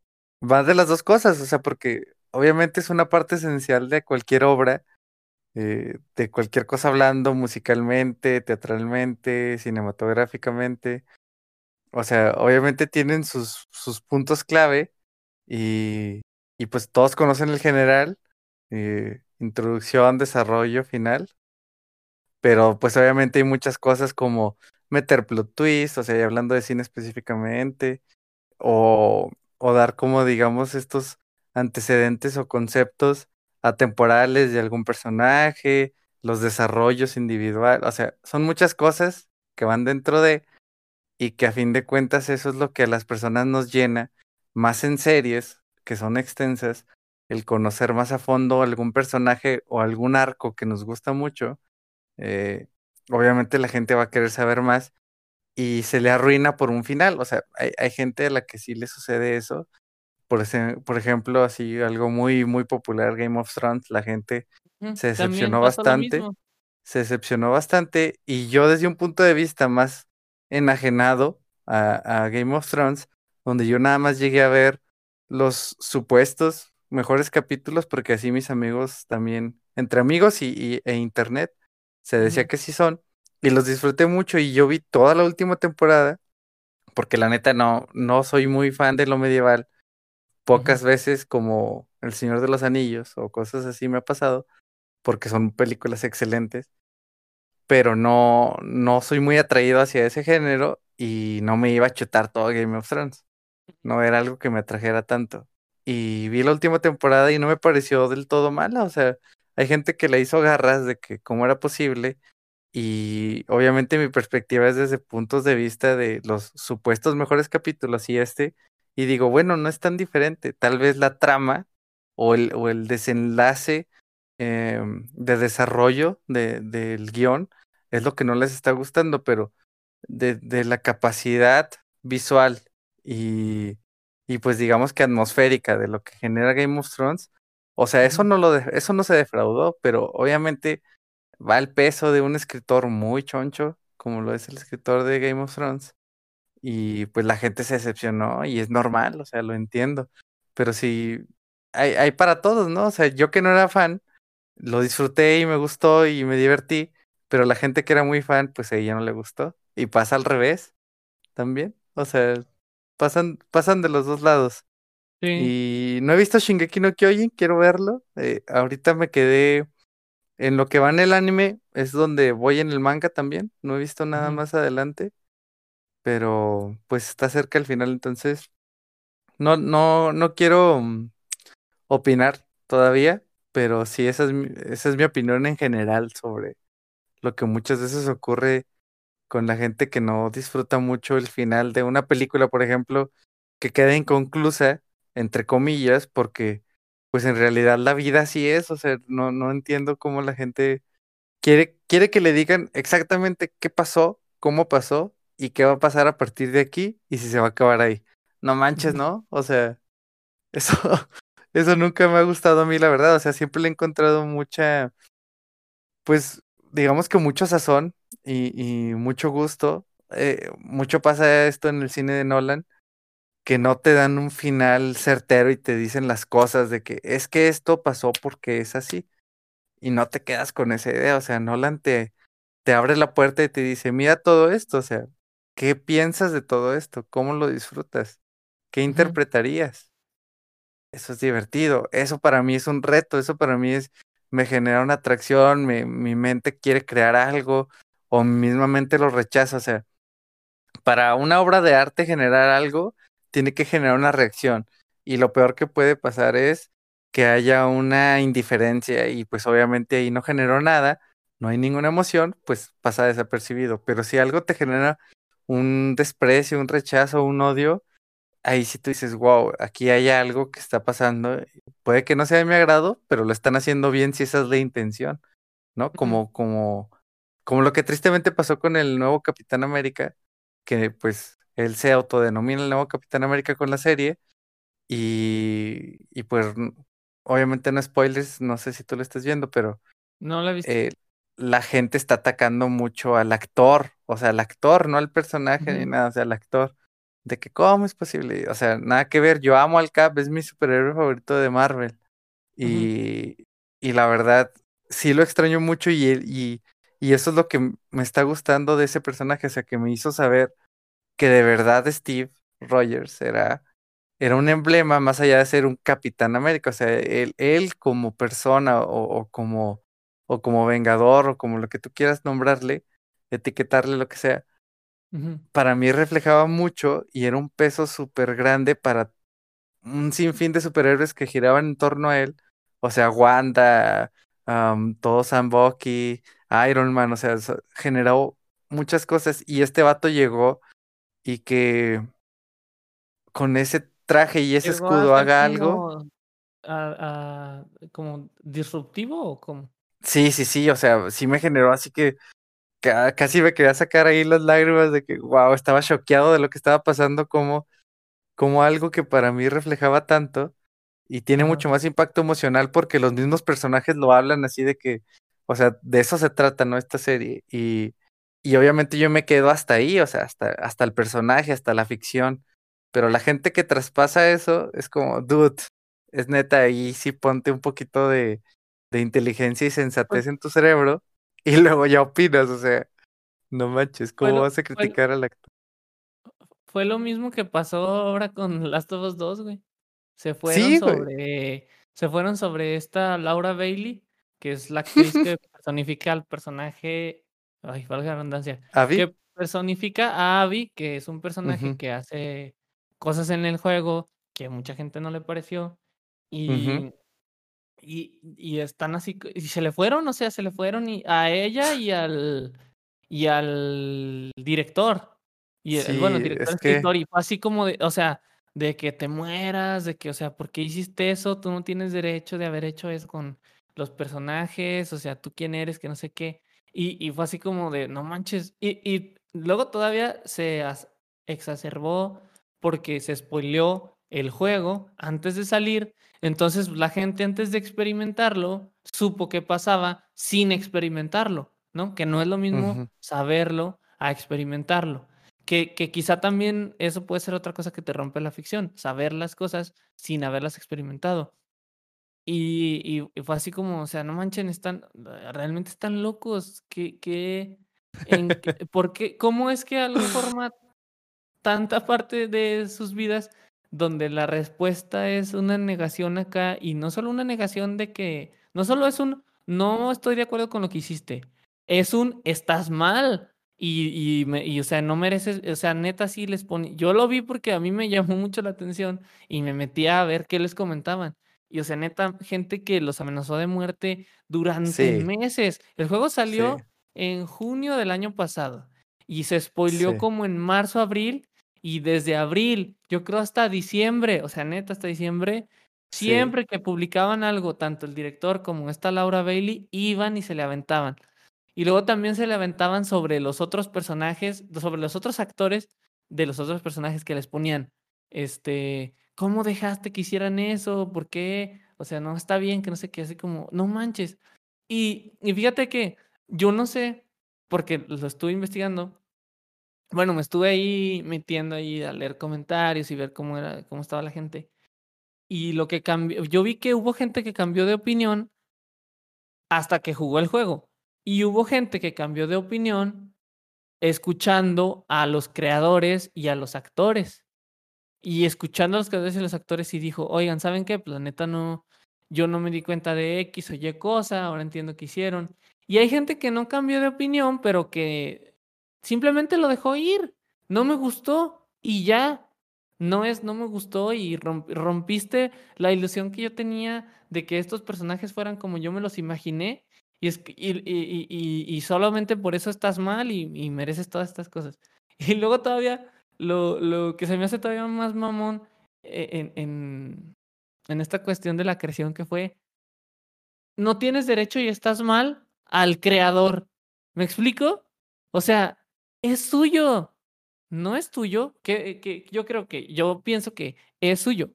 va de las dos cosas, o sea, porque obviamente es una parte esencial de cualquier obra, eh, de cualquier cosa hablando, musicalmente, teatralmente, cinematográficamente. O sea, obviamente tienen sus, sus puntos clave y, y pues todos conocen el general, eh, introducción, desarrollo, final. Pero pues obviamente hay muchas cosas como meter plot twist, o sea, y hablando de cine específicamente, o, o dar como digamos estos antecedentes o conceptos atemporales de algún personaje, los desarrollos individuales, o sea, son muchas cosas que van dentro de y que a fin de cuentas eso es lo que a las personas nos llena, más en series que son extensas, el conocer más a fondo algún personaje o algún arco que nos gusta mucho eh, obviamente la gente va a querer saber más y se le arruina por un final. O sea, hay, hay gente a la que sí le sucede eso. Por, ese, por ejemplo, así algo muy, muy popular, Game of Thrones, la gente se decepcionó bastante. Se decepcionó bastante y yo desde un punto de vista más enajenado a, a Game of Thrones, donde yo nada más llegué a ver los supuestos mejores capítulos, porque así mis amigos también, entre amigos y, y- e internet, se decía que sí son, y los disfruté mucho y yo vi toda la última temporada, porque la neta no, no soy muy fan de lo medieval, pocas veces como El Señor de los Anillos o cosas así me ha pasado, porque son películas excelentes, pero no, no soy muy atraído hacia ese género y no me iba a chutar todo Game of Thrones, no era algo que me atrajera tanto. Y vi la última temporada y no me pareció del todo mala, o sea, hay gente que le hizo garras de que cómo era posible y obviamente mi perspectiva es desde puntos de vista de los supuestos mejores capítulos y este, y digo, bueno, no es tan diferente, tal vez la trama o el, o el desenlace em, de desarrollo de, del guion es lo que no les está gustando, pero de, de la capacidad visual y, y pues digamos que atmosférica de lo que genera Game of Thrones, o sea, eso no lo de- eso no se defraudó, pero obviamente va el peso de un escritor muy choncho, como lo es el escritor de Game of Thrones, y pues la gente se decepcionó y es normal, o sea, lo entiendo, pero sí, hay, hay para todos, ¿no? O sea, yo que no era fan, lo disfruté y me gustó y me divertí, pero la gente que era muy fan, pues a ella no le gustó, y pasa al revés también, o sea, pasan, pasan de los dos lados. Sí. Y no he visto Shingeki no Kyojin, quiero verlo. eh, ahorita me quedé en lo que va en el anime, es donde voy en el manga también. No he visto nada más adelante, pero pues está cerca el final, entonces no, no, no quiero mm, opinar todavía, pero sí, esa es mi, esa es mi opinión en general sobre lo que muchas veces ocurre con la gente que no disfruta mucho el final de una película, por ejemplo, que queda inconclusa, entre comillas, porque pues en realidad la vida así es, o sea, no, no entiendo cómo la gente quiere, quiere que le digan exactamente qué pasó, cómo pasó y qué va a pasar a partir de aquí y si se va a acabar ahí. No manches. ¿no? O sea, eso, eso nunca me ha gustado a mí, la verdad, o sea, siempre le he encontrado mucha pues digamos que mucho sazón y, y mucho gusto. eh, mucho pasa esto en el cine de Nolan, que no te dan un final certero y te dicen las cosas de que es que esto pasó porque es así. Y no te quedas con esa idea. O sea, Nolan te, te abre la puerta y te dice, mira todo esto. O sea, ¿qué piensas de todo esto? ¿Cómo lo disfrutas? ¿Qué interpretarías? Eso es divertido. Eso para mí es un reto. Eso para mí es, me genera una atracción. Me, mi mente quiere crear algo o mismamente lo rechaza. O sea, para una obra de arte generar algo, tiene que generar una reacción. Y lo peor que puede pasar es que haya una indiferencia y pues obviamente ahí no generó nada, no hay ninguna emoción, pues pasa desapercibido. Pero si algo te genera un desprecio, un rechazo, un odio, ahí sí tú dices, wow, aquí hay algo que está pasando. Puede que no sea de mi agrado, pero lo están haciendo bien si esa es la intención, ¿no? Como, como, como lo que tristemente pasó con el nuevo Capitán América, que pues él se autodenomina el nuevo Capitán América con la serie, Y, y pues, obviamente no spoilers, no sé si tú lo estás viendo, pero No la he visto. eh, la gente está atacando mucho al actor, o sea, al actor, no al personaje ni nada, o sea, al actor. De que, ¿cómo es posible? O sea, nada que ver, yo amo al Cap, es mi superhéroe favorito de Marvel. Y, y la verdad, sí lo extraño mucho y, y, y eso es lo que me está gustando de ese personaje, o sea, que me hizo saber que de verdad Steve Rogers era, era un emblema más allá de ser un Capitán América, o sea, él, él como persona o, o como, o como Vengador o como lo que tú quieras nombrarle, etiquetarle lo que sea, para mí reflejaba mucho y era un peso súper grande para un sinfín de superhéroes que giraban en torno a él. O sea, Wanda, todo Sam Bucky, Iron Man, o sea, generó muchas cosas y este vato llegó y que con ese traje y ese ¿Llegó a escudo haga algo. como a a como disruptivo o cómo? Sí, sí, sí, o sea, sí me generó así que ca- casi me quería sacar ahí las lágrimas de que, wow, estaba choqueado de lo que estaba pasando como, como algo que para mí reflejaba tanto y tiene mucho más impacto emocional porque los mismos personajes lo hablan así de que, o sea, de eso se trata, ¿no? Esta serie. Y, y obviamente yo me quedo hasta ahí, o sea, hasta, hasta el personaje, hasta la ficción. Pero la gente que traspasa eso es como, dude, es neta, ahí sí ponte un poquito de, de inteligencia y Pues sensatez en tu cerebro y luego ya opinas, o sea, no manches, ¿cómo vas a criticar al actor? fue lo mismo que pasó ahora con Last of Us 2, güey. Se fueron Sí, güey. sobre se fueron sobre esta Laura Bailey, que es la actriz que personifica al personaje, ay, valga la redundancia, que personifica a Abby, que es un personaje que hace cosas en el juego que a mucha gente no le pareció, y y y están así y se le fueron, o sea, se le fueron y a ella y al y al director. Y el bueno, director, es que, escritor, y fue así como de, o sea, de que te mueras, de que, o sea, ¿por qué hiciste eso? Tú no tienes derecho de haber hecho eso con los personajes, o sea, ¿tú quién eres? Que no sé qué. Y y fue así como de, no manches. Y y luego todavía se exacerbó porque se spoileó el juego antes de salir, entonces la gente antes de experimentarlo supo qué pasaba sin experimentarlo, ¿no? Que no es lo mismo saberlo a experimentarlo. Que, que quizá también eso puede ser otra cosa que te rompe la ficción, saber las cosas sin haberlas experimentado. Y, y- y fue así como, o sea, no manchen, están, realmente están locos. ¿Qué, qué, en, qué- por qué, cómo es que algo forma tanta parte de sus vidas donde la respuesta es una negación acá y no solo una negación de que, no solo es un, no estoy de acuerdo con lo que hiciste, es un, estás mal y, y, me- y, o sea, no mereces, o sea, neta sí les pone, yo lo vi porque a mí me llamó mucho la atención y me metí a ver qué les comentaban. Y o sea, neta, gente que los amenazó de muerte durante Sí, meses. El juego sí, salió en junio del año pasado y se spoileó sí, como en marzo, abril y desde abril, yo creo hasta diciembre, o sea, neta, hasta diciembre, siempre que publicaban algo, tanto el director como esta Laura Bailey, iban y se le aventaban. Y luego también se le aventaban sobre los otros personajes, sobre los otros actores de los otros personajes que les ponían, este, ¿cómo dejaste que hicieran eso? ¿Por qué? O sea, no está bien, que no sé qué, así como, no manches. Y, y fíjate que yo no sé, porque lo estuve investigando, bueno, me estuve ahí metiendo ahí a leer comentarios y ver cómo era, cómo estaba la gente. Y lo que cambió, yo vi que hubo gente que cambió de opinión hasta que jugó el juego. Y hubo gente que cambió de opinión escuchando a los creadores y a los actores. Y escuchando los creadores y los actores y dijo, oigan, ¿saben qué? Pues no, yo no me di cuenta de X o Y cosa, ahora entiendo qué hicieron. Y hay gente que no cambió de opinión, pero que simplemente lo dejó ir. No me gustó y ya. No es, no me gustó y romp- rompiste la ilusión que yo tenía de que estos personajes fueran como yo me los imaginé. Y, es, y, y, y, y- solamente por eso estás mal y mereces todas estas cosas. Y luego todavía lo lo que se me hace todavía más mamón e en en en esta cuestión de la creación que fue, no tienes derecho y estás mal al creador, ¿me explico? O sea, es suyo, no es tuyo, que que yo creo que yo pienso que es suyo,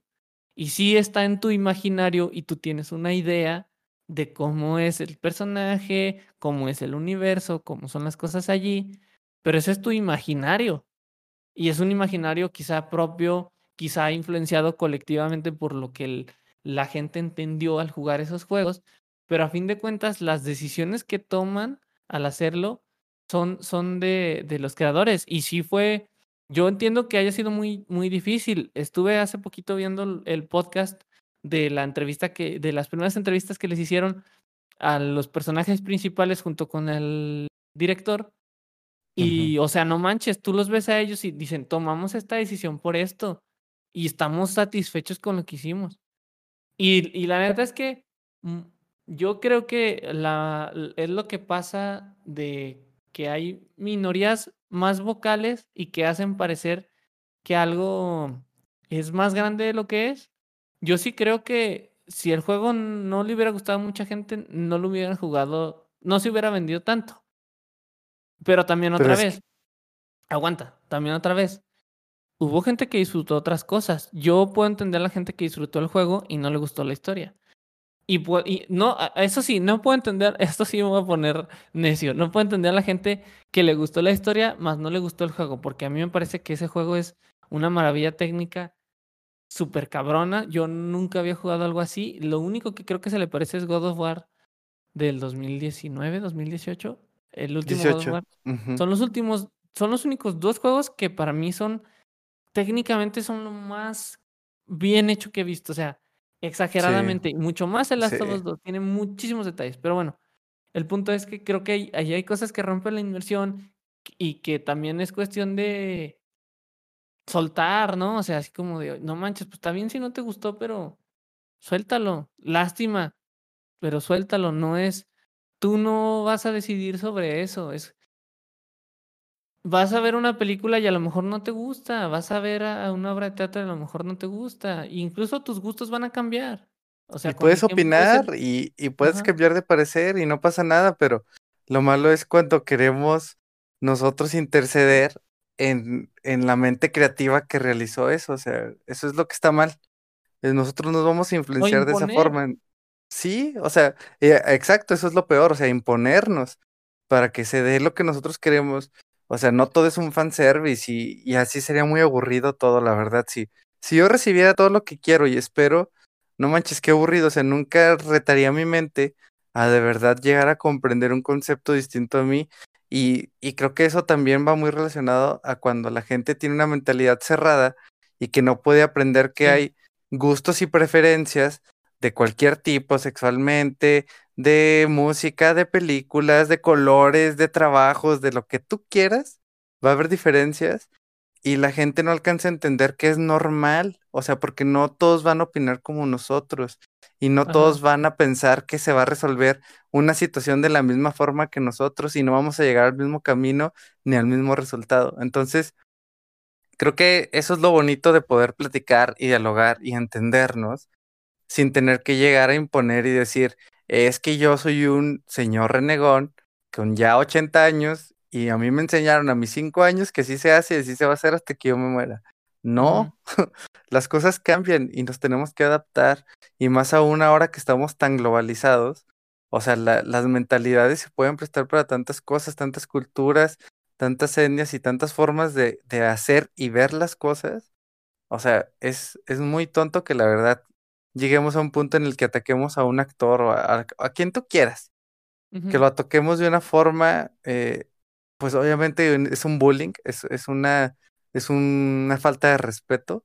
y sí está en tu imaginario y tú tienes una idea de cómo es el personaje, cómo es el universo, cómo son las cosas allí, pero ese es tu imaginario. Y es un imaginario quizá propio, quizá influenciado colectivamente por lo que la gente entendió al jugar esos juegos, pero a fin de cuentas las decisiones que toman al hacerlo son, son de, de los creadores. Y sí fue, yo entiendo que haya sido muy, muy difícil. Estuve hace poquito viendo el podcast de la entrevista que, de las primeras entrevistas que les hicieron a los personajes principales junto con el director. Y, o sea, no manches, tú los ves a ellos y dicen, tomamos esta decisión por esto y estamos satisfechos con lo que hicimos. Y, y la verdad es que mm, yo creo que la, es lo que pasa de que hay minorías más vocales y que hacen parecer que algo es más grande de lo que es. Yo sí creo que si el juego no le hubiera gustado a mucha gente, no lo hubieran jugado, no se hubiera vendido tanto. Pero también otra vez, aguanta, también otra vez. Hubo gente que disfrutó otras cosas. Yo puedo entender a la gente que disfrutó el juego y no le gustó la historia. Y, y, no, eso sí, no puedo entender, esto sí me voy a poner necio, no puedo entender a la gente que le gustó la historia, más no le gustó el juego, porque a mí me parece que ese juego es una maravilla técnica súper cabrona. Yo nunca había jugado algo así. Lo único que creo que se le parece es God of War del 2019, 2018. El último God of War. Son los últimos, son los únicos dos juegos que para mí son, técnicamente son lo más bien hecho que he visto. O sea, exageradamente. y Mucho más el Last of Us 2. Tiene muchísimos detalles. Pero bueno, el punto es que creo que ahí hay cosas que rompen la inversión y que también es cuestión de soltar, ¿no? O sea, así como de, no manches, pues está bien si no te gustó, pero suéltalo. Lástima, pero suéltalo. No es, tú no vas a decidir sobre eso. Es, vas a ver una película y a lo mejor no te gusta. Vas a ver a una obra de teatro y a lo mejor no te gusta. incluso tus gustos van a cambiar. O sea, y puedes opinar y, y, puedes cambiar de parecer y no pasa nada, pero lo malo es cuando queremos nosotros interceder en, en, la mente creativa que realizó eso. O sea, eso es lo que está mal. Eh, nosotros nos vamos a influenciar de esa forma. Sí, o sea, eh, exacto, eso es lo peor, o sea, imponernos para que se dé lo que nosotros queremos. O sea, no todo es un fanservice y, y así sería muy aburrido todo, la verdad. Si, si yo recibiera todo lo que quiero y espero, no manches, qué aburrido, o sea, nunca retaría mi mente a de verdad llegar a comprender un concepto distinto a mí y, creo que eso también va muy relacionado a cuando la gente tiene una mentalidad cerrada y que no puede aprender que hay gustos y preferencias de cualquier tipo, sexualmente, de música, de películas, de colores, de trabajos, de lo que tú quieras. Va a haber diferencias y la gente no alcanza a entender que es normal, o sea, porque no todos van a opinar como nosotros y no todos van a pensar que se va a resolver una situación de la misma forma que nosotros y no vamos a llegar al mismo camino ni al mismo resultado. Entonces, creo que eso es lo bonito de poder platicar y dialogar y entendernos sin tener que llegar a imponer y decir, es que yo soy un señor renegón con ya 80 años y a mí me enseñaron a mis 5 años que así se hace y así se va a hacer hasta que yo me muera. No, las cosas cambian y nos tenemos que adaptar y más aún ahora que estamos tan globalizados, o sea, las mentalidades se pueden prestar para tantas cosas, tantas culturas, tantas etnias y tantas formas de, de hacer y ver las cosas. O sea, es, es muy tonto que la verdad lleguemos a un punto en el que ataquemos a un actor o a, a, quien tú quieras, que lo ataquemos de una forma, eh, pues obviamente es un bullying, es, es una es una falta de respeto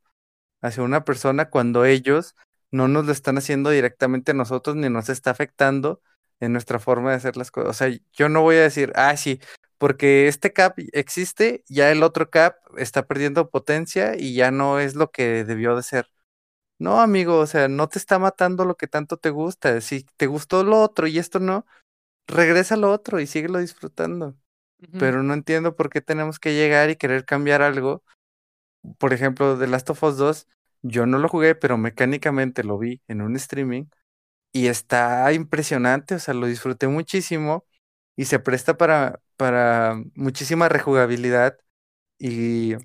hacia una persona cuando ellos no nos lo están haciendo directamente a nosotros ni nos está afectando en nuestra forma de hacer las cosas. O sea, yo no voy a decir, ah, sí, porque este cap existe, ya el otro cap está perdiendo potencia y ya no es lo que debió de ser. No, amigo, o sea, no te está matando lo que tanto te gusta. Si te gustó lo otro y esto no, regresa a lo otro y síguelo disfrutando pero no entiendo por qué tenemos que llegar y querer cambiar algo. Por ejemplo, The Last of Us 2, yo no lo jugué, pero mecánicamente lo vi en un streaming y está impresionante, o sea, lo disfruté muchísimo y se presta para, para muchísima rejugabilidad y,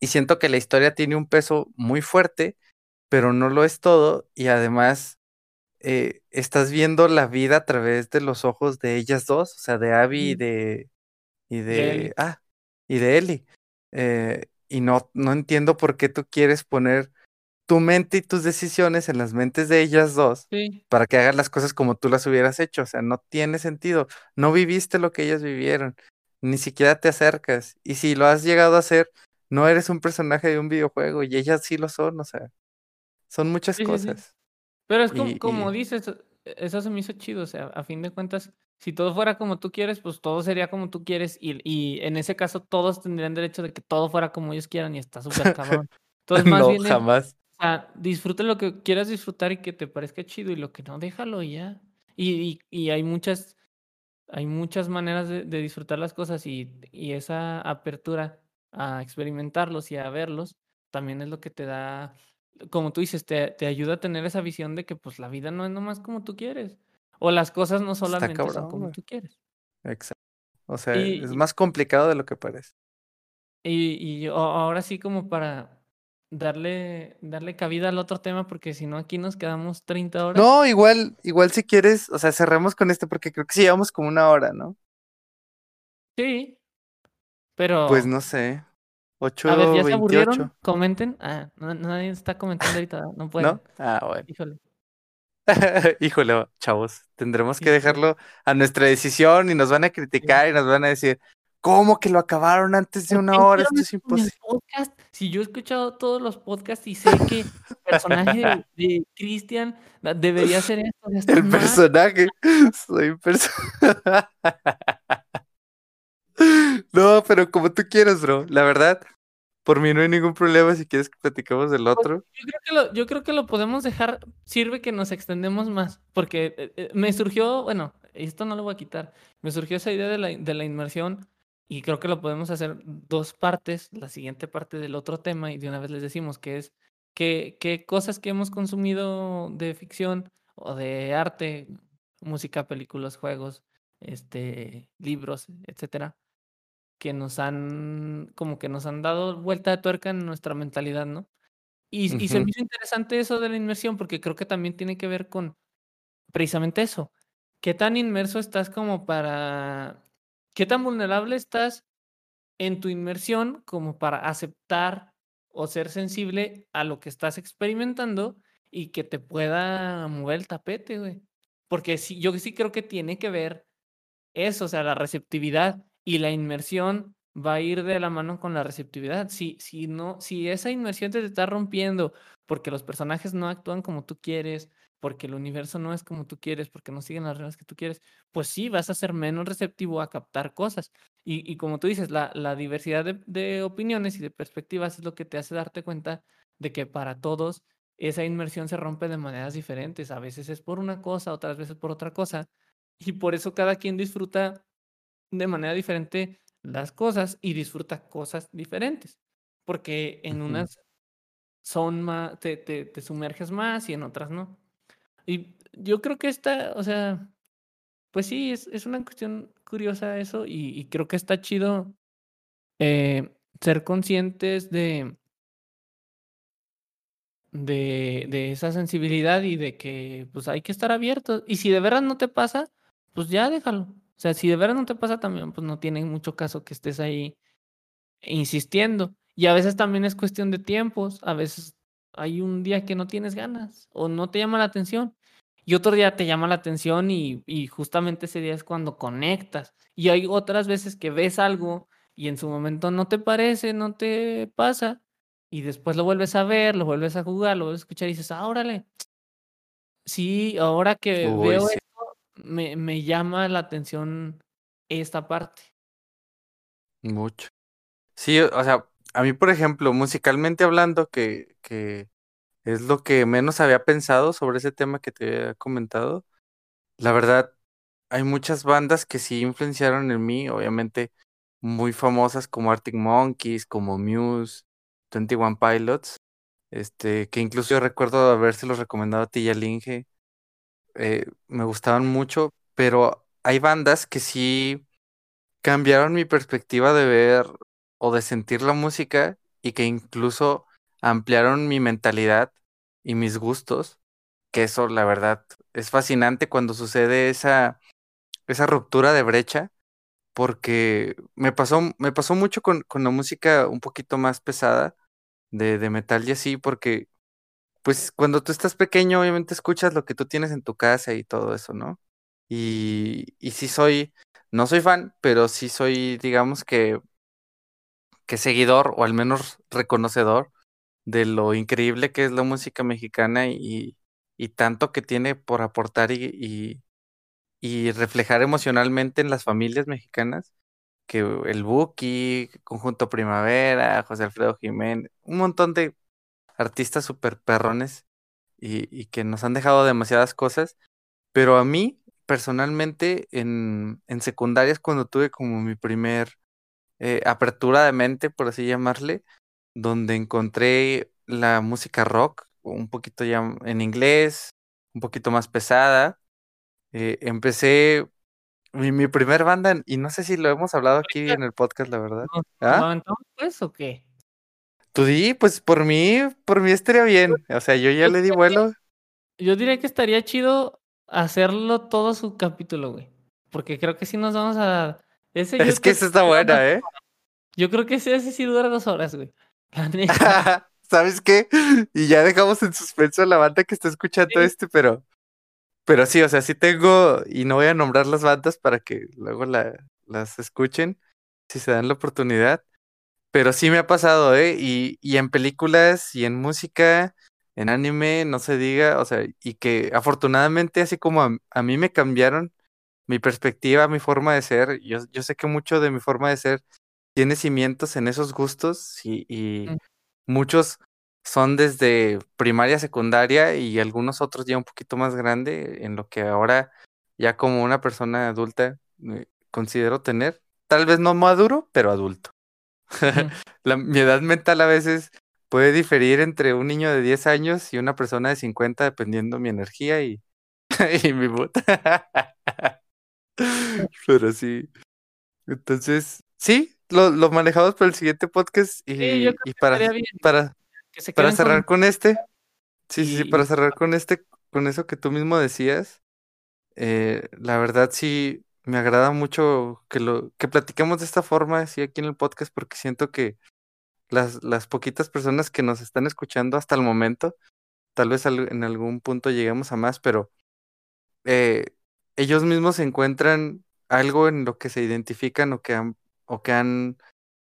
y siento que la historia tiene un peso muy fuerte pero no lo es todo y además eh, estás viendo la vida a través de los ojos de ellas dos, o sea, de Abby y de y De ah y de Ellie. Eh, y no no entiendo por qué tú quieres poner tu mente y tus decisiones en las mentes de ellas dos Sí. para que hagan las cosas como tú las hubieras hecho, o sea, no tiene sentido. No viviste lo que ellas vivieron, ni siquiera te acercas. Y si lo has llegado a hacer, no eres un personaje de un videojuego y ellas sí lo son, o sea, son muchas Sí, sí, sí. cosas. Pero es como Y, como y dices, e eso se me hizo chido, o sea, a fin de cuentas, si todo fuera como tú quieres, pues todo sería como tú quieres, y y en ese caso todos tendrían derecho de que todo fuera como ellos quieran y está súper cabrón. Entonces, más no, bien jamás. o sea, disfruta lo que quieras disfrutar y que te parezca chido, y lo que no, déjalo ya. Y y y hay muchas hay muchas maneras de de disfrutar las cosas, y y esa apertura a experimentarlos y a verlos, también es lo que te da, como tú dices, te te ayuda a tener esa visión de que, pues, la vida no es nomás como tú quieres, o las cosas no solamente son como tú quieres. Exacto. O sea, Y es más complicado de lo que parece. y y ahora sí como para darle darle cabida al otro tema, porque si no aquí nos quedamos 30 horas. No, igual igual si quieres, o sea, cerremos con este porque creo que sí llevamos como una hora, ¿no? Sí. Pues Pero no sé, A ver, ¿ya se 8:28. aburrieron? Comenten. Ah, na nadie está comentando ahorita. No ¿No? pueden. Ah, bueno. Híjole. Híjole, chavos, tendremos que dejarlo a nuestra decisión y nos van a criticar y nos van a decir: "¿Cómo que lo acabaron antes de ¿Por qué una hora? Esto es eso con el imposi" podcast? Si yo he escuchado todos los podcasts y sé que el personaje de de Cristian debería ser esto, El personaje, soy un perso No, pero como tú quieras, bro. La verdad, por mí no hay ningún problema si quieres que platiquemos del Pues, otro. yo creo que lo yo creo que lo podemos dejar sirve que nos extendemos más, porque, eh eh, me surgió, bueno, esto no lo voy a quitar, me surgió esa idea de la de la inmersión, y creo que lo podemos hacer 2 partes, la siguiente parte del otro tema, y de una vez les decimos que es, qué qué cosas que hemos consumido de ficción o de arte, música, películas, juegos, este, libros, etcétera, que nos han como que nos han dado vuelta de tuerca en nuestra mentalidad, ¿no? Y y se me hizo interesante eso de la inmersión, porque creo que también tiene que ver con precisamente eso, ¿qué tan inmerso estás como para qué tan vulnerable estás en tu inmersión como para aceptar o ser sensible a lo que estás experimentando y que te pueda mover el tapete, güey? Porque sí, yo sí creo que tiene que ver eso, o sea, la receptividad y la inmersión va a ir de la mano con la receptividad. Si si no si esa inmersión te está rompiendo, porque los personajes no actúan como tú quieres, porque el universo no es como tú quieres, porque no siguen las reglas que tú quieres, pues sí, vas a ser menos receptivo a captar cosas. Y y como tú dices, la la diversidad de de opiniones y de perspectivas es lo que te hace darte cuenta de que para todos esa inmersión se rompe de maneras diferentes. A veces es por una cosa, otras veces por otra cosa, y por eso cada quien disfruta de manera diferente las cosas y disfruta cosas diferentes, porque en unas son má te te te sumerges más y en otras no. Y yo creo que esta, o sea, pues sí, es es una cuestión curiosa eso, y y creo que está chido, eh, ser conscientes de de de esa sensibilidad y de que, pues, hay que estar abiertos. Y si de veras no te pasa, pues ya déjalo. O sea, si de veras no te pasa también, pues no tiene mucho caso que estés ahí insistiendo. Y a veces también es cuestión de tiempos, a veces hay un día que no tienes ganas o no te llama la atención, y otro día te llama la atención y y justamente ese día es cuando conectas. Y hay otras veces que ves algo y en su momento no te parece, no te pasa, y después lo vuelves a ver, lo vuelves a jugar, lo vuelves a escuchar y dices: "Ah, órale". Sí, ahora que Uy, veo sí. Me me llama la atención esta parte. Mucho. Sí, o sea, a mí, por ejemplo, musicalmente hablando, que que es lo que menos había pensado sobre ese tema que te había comentado. La verdad, hay muchas bandas que sí influenciaron en mí, obviamente, muy famosas como Arctic Monkeys, como Muse, Twenty One Pilots, este, que incluso yo recuerdo habérselos recomendado a ti y al Inge. Eh, me gustaban mucho, pero hay bandas que sí cambiaron mi perspectiva de ver o de sentir la música y que incluso ampliaron mi mentalidad y mis gustos, que eso la verdad es fascinante cuando sucede esa, esa ruptura de brecha, porque me pasó, me pasó mucho con, con la música un poquito más pesada de, de metal y así, porque pues cuando tú estás pequeño, obviamente escuchas lo que tú tienes en tu casa y todo eso, ¿no? Y, sí soy, no soy fan, pero sí soy, digamos que, que seguidor o al menos reconocedor de lo increíble que es la música mexicana y, y tanto que tiene por aportar y, y, y reflejar emocionalmente en las familias mexicanas, que el Buki, Conjunto Primavera, José Alfredo Jiménez, un montón de artistas super perrones y, y que nos han dejado demasiadas cosas, pero a mí personalmente en, en secundaria es cuando tuve como mi primer eh, apertura de mente, por así llamarle, donde encontré la música rock, un poquito ya en inglés, un poquito más pesada. Eh, empecé mi, mi primer banda, y no sé si lo hemos hablado aquí en el podcast, la verdad. ¿Nos ¿Ah? ¿lo aventamos, pues o qué? Tú di, pues por mí, por mí estaría bien. O sea, yo ya le di vuelo. Yo diría que estaría chido hacerlo todo su capítulo, güey. Porque creo que sí nos vamos a. Ese Es que esa está buena, ¿eh? Yo creo que ese, ese sí dura dos horas, güey. La neta. ¿Sabes qué? Y ya dejamos en suspenso a la banda que está escuchando Sí. este, pero. Pero sí, o sea, sí tengo. Y no voy a nombrar las bandas para que luego la, las escuchen, si se dan la oportunidad. Pero sí me ha pasado, ¿eh? Y, y en películas y en música, en anime, no se diga, o sea, y que afortunadamente, así como a, a mí me cambiaron mi perspectiva, mi forma de ser, yo, yo sé que mucho de mi forma de ser tiene cimientos en esos gustos y, y Mm. muchos son desde primaria, secundaria y algunos otros ya un poquito más grande, en lo que ahora ya como una persona adulta eh, considero tener, tal vez no maduro, pero adulto. La, mi edad mental a veces puede diferir entre un niño de 10 años y una persona de 50 dependiendo mi energía y, y mi mood. Pero sí. Entonces, sí, lo, lo manejamos para el siguiente podcast y, Sí, y para, para, Que para cerrar con. con este. Sí, sí, sí, Y- para cerrar con este, con eso que tú mismo decías. eh, la verdad sí me agrada mucho que lo, que platiquemos de esta forma, así aquí en el podcast, porque siento que las, las poquitas personas que nos están escuchando hasta el momento, tal vez en algún punto lleguemos a más, pero eh, ellos mismos encuentran algo en lo que se identifican o que han, o que han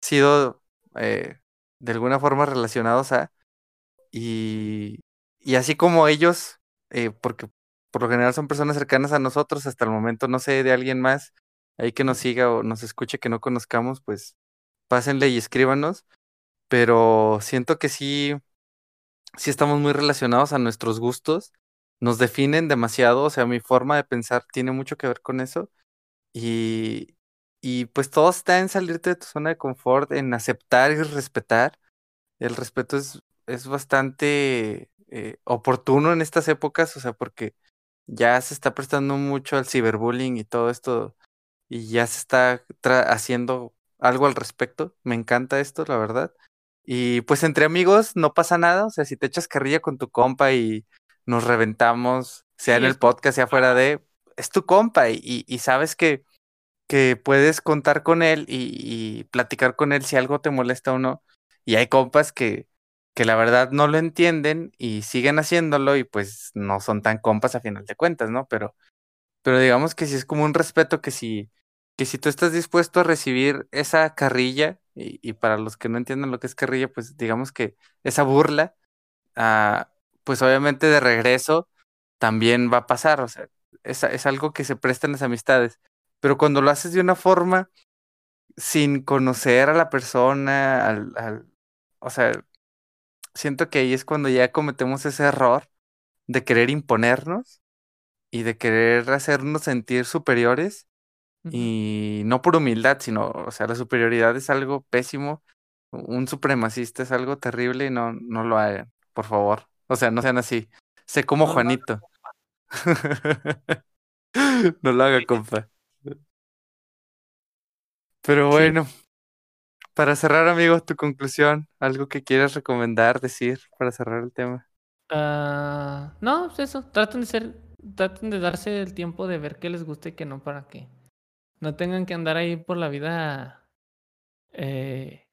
sido eh, de alguna forma relacionados a, y, y así como ellos, eh, porque por lo general son personas cercanas a nosotros, hasta el momento no sé de alguien más ahí que nos siga o nos escuche que no conozcamos, pues pásenle y escríbanos, pero siento que sí, sí estamos muy relacionados a nuestros gustos, nos definen demasiado, o sea, mi forma de pensar tiene mucho que ver con eso y, y pues todo está en salirte de tu zona de confort, en aceptar y respetar. El respeto es, es bastante eh, oportuno en estas épocas, o sea, porque ya se está prestando mucho al ciberbullying y todo esto, y ya se está haciendo algo al respecto. Me encanta esto, la verdad. Y pues entre amigos no pasa nada, o sea, si te echas carrilla con tu compa y nos reventamos, sea Sí, en el podcast, sea fuera de, es tu compa y, y, y sabes que, que puedes contar con él y, y platicar con él si algo te molesta o no. Y hay compas que, que la verdad no lo entienden y siguen haciéndolo y pues no son tan compas a final de cuentas, ¿no? Pero, pero digamos que sí es como un respeto que si, que si tú estás dispuesto a recibir esa carrilla, y, y para los que no entiendan lo que es carrilla, pues digamos que esa burla, ah, pues obviamente de regreso también va a pasar, o sea, es, es algo que se presta en las amistades, pero cuando lo haces de una forma sin conocer a la persona, al, al, o sea, siento que ahí es cuando ya cometemos ese error de querer imponernos y de querer hacernos sentir superiores y no por humildad, sino, o sea, la superioridad es algo pésimo, un supremacista es algo terrible y no, no lo hagan, por favor. O sea, no sean así. Sé como No Juanito. no lo haga, compa. Pero Sí. Para cerrar, amigos, tu conclusión, algo que quieras recomendar, decir para cerrar el tema. Ah, no, pues eso, traten de ser, traten de darse el tiempo de ver qué les gusta y qué no para que no tengan que andar ahí por la vida eh,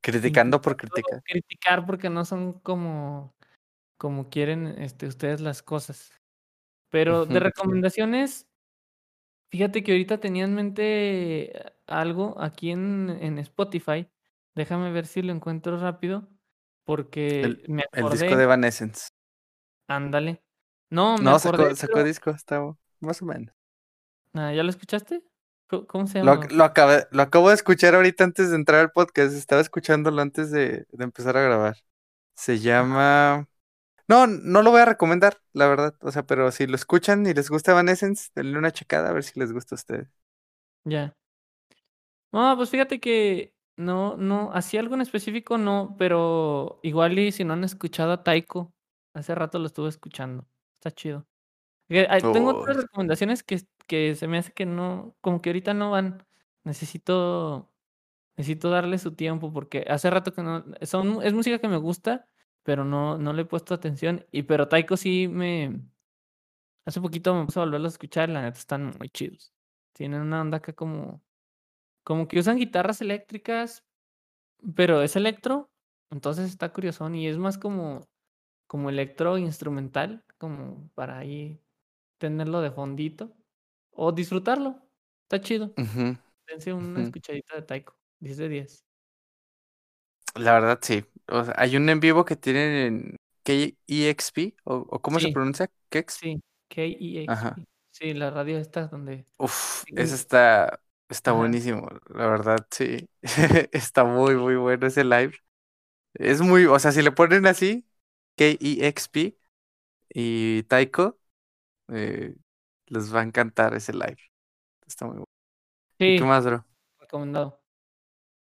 Criticando por criticar. criticar porque no son como, como quieren este, ustedes las cosas. Pero de recomendaciones, fíjate que ahorita tenía en mente algo aquí en, en Spotify. Déjame ver si lo encuentro rápido. Porque El, me el disco acordé, de Evanescence. ándale. No, me No, acordé, sacó, sacó pero. disco, está más o menos. Ah, ¿ya lo escuchaste? ¿Cómo, se Lo, llama? lo, acabé- lo acabo de escuchar ahorita antes de entrar al podcast. Estaba escuchándolo antes de, de empezar a grabar. Se llama. No, no lo voy a recomendar, la verdad. O sea, pero si lo escuchan y les gusta Evanescence, denle una checada a ver si les gusta a ustedes. Ya. No, pues fíjate que no, no, así algo en específico no, pero igual y si no han escuchado a Taiko, hace rato lo estuve escuchando. Está chido. Tengo otras Uy. recomendaciones que, que se me hace que no, como que ahorita no van. Necesito, necesito darle su tiempo porque hace rato que no, son, es música que me gusta, pero no, no le he puesto atención. Y pero Taiko sí me, hace poquito me puse a volverlo a escuchar, la neta están muy chidos. Tienen una onda acá como, como que usan guitarras eléctricas, pero es electro, entonces está curiosón y es más como, como electro instrumental, como para ahí tenerlo de fondito o disfrutarlo. Está chido. Ujú, Dense una ujú. escuchadita de Taiko. 10 de 10. La verdad, sí. O sea, hay un en vivo que tienen en KEXP, o, o ¿cómo se pronuncia? KEXP. sí. Ajá. K-E-X-P. Sí, la radio esta donde Uf, tienen- está, está buenísimo, la verdad, sí. Está muy, muy bueno ese live. Es muy, o sea, si le ponen así, KEXP y Taiko, eh, les va a encantar ese live. Está muy bueno. ¿Y qué más, bro? recomendado.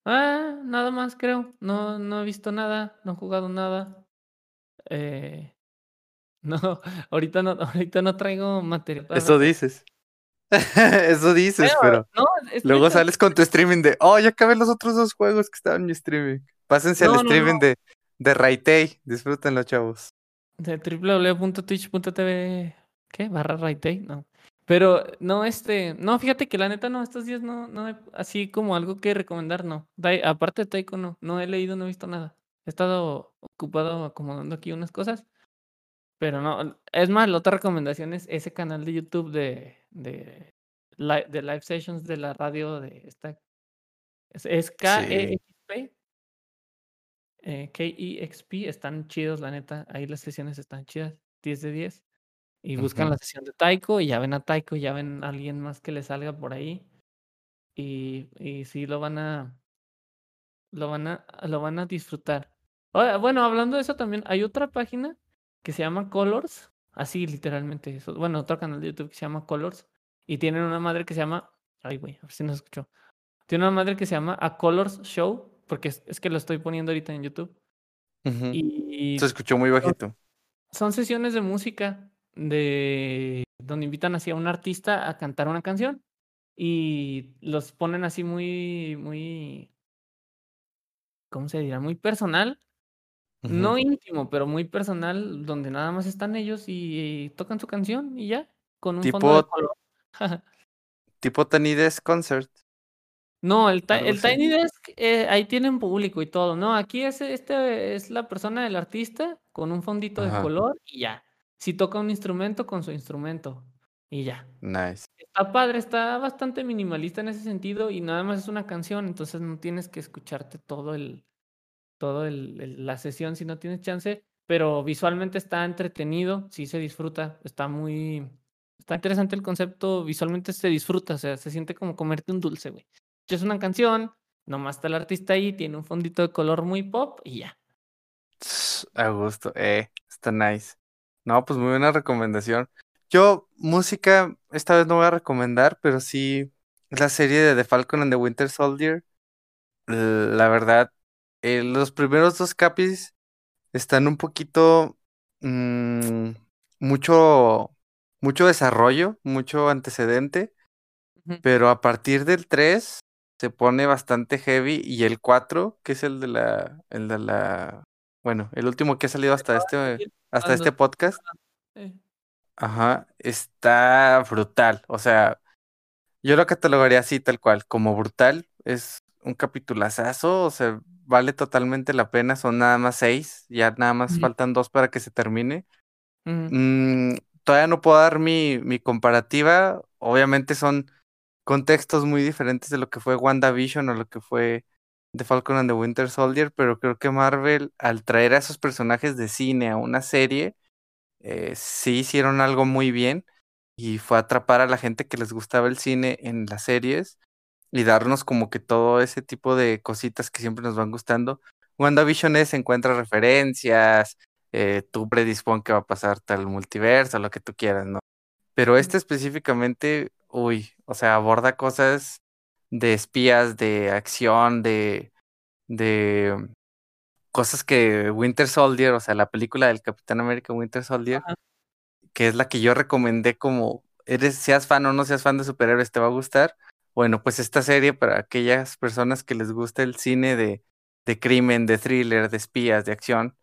Ah, nada más creo. No, no he visto nada, no he jugado nada. Eh, no, ahorita no, ahorita no traigo material para Eso dices. Eso dices, pero no, luego neta. sales con tu streaming de, oh, ya acabé los otros dos juegos que estaban en mi streaming. Pásense al No, streaming no. de, de Raitei. Disfrútenlo, chavos. De www.twitch.tv. ¿Qué? Barra Raitei, no. Pero no, este, no, fíjate que la neta no, estos días no, no, así como algo que recomendar, no. Dai- aparte de Taiko, no, no he leído, no he visto nada. He estado ocupado acomodando aquí unas cosas, pero no. Es más, la otra recomendación es ese canal de YouTube de, de, de live sessions de la radio de esta. Es, es Sí. KEXP. Eh, KEXP, están chidos, la neta. Ahí las sesiones están chidas, 10 de 10. Y buscan la sesión de Taiko y ya ven a Taiko, ya ven a alguien más que le salga por ahí. Y, y sí lo van a lo van a lo van a disfrutar. Oye, bueno, hablando de eso también, hay otra página que se llama Colors, así literalmente eso. Bueno, otro canal de YouTube que se llama Colors y tienen una madre que se llama, ay güey, a ver si nos escuchó. Tiene una madre que se llama A Colors Show, porque es, es que lo estoy poniendo ahorita en YouTube. Y Se escuchó muy son- bajito. son sesiones de música de donde invitan así a un artista a cantar una canción y los ponen así muy muy ¿cómo se dirá? Muy personal, no íntimo, pero muy personal, donde nada más están ellos y, tocan su canción y ya, con un fondo de Tipo, color. tipo Tiny Desk Concert. No, el. Tiny Desk, eh, ahí tienen público y todo. No, aquí es, este es la persona del artista con un fondito de color y ya. Si toca un instrumento, con su instrumento y ya. Nice. Está padre, está bastante minimalista en ese sentido y nada más es una canción, entonces no tienes que escucharte todo el, el- la sesión si no tienes chance, pero visualmente está entretenido, sí se disfruta, está muy, está interesante el concepto, visualmente se disfruta, o sea, se siente como comerte un dulce, güey. Es una canción, nomás está el artista ahí, tiene un fondito de color muy pop y ya. A gusto. Eh, está nice. No, pues muy buena recomendación. Yo, música, esta vez no voy a recomendar, pero sí la serie de The Falcon and the Winter Soldier. La verdad, eh, los primeros dos capis están un poquito mm, mucho, mucho desarrollo, mucho antecedente, pero a partir del 3 se pone bastante heavy y el 4, que es el de la, el de la Bueno, el último que ha salido hasta este, hasta Cuando- este podcast. Eh, Ajá, está brutal. O sea, yo lo catalogaría así tal cual, como brutal. Es un capitulazazo, o sea, vale totalmente la pena. Son nada más seis, ya nada más faltan dos para que se termine. Mm, todavía no puedo dar mi, mi comparativa. Obviamente son contextos muy diferentes de lo que fue WandaVision o lo que fue The Falcon and the Winter Soldier, pero creo que Marvel, al traer a esos personajes de cine a una serie, eh, sí hicieron algo muy bien y fue atrapar a la gente que les gustaba el cine en las series y darnos como que todo ese tipo de cositas que siempre nos van gustando. WandaVision es encuentra referencias, eh, tú predispón que va a pasar tal multiverso, lo que tú quieras, ¿no? Pero este específicamente, uy, o sea, aborda cosas de espías, de acción, de, de cosas que Winter Soldier, o sea, la película del Capitán América Winter Soldier, Ajá. que es la que yo recomendé como, eres, seas fan o no seas fan de superhéroes, te va a gustar. Bueno, pues esta serie para aquellas personas que les gusta el cine de, de crimen, de thriller, de espías, de acción,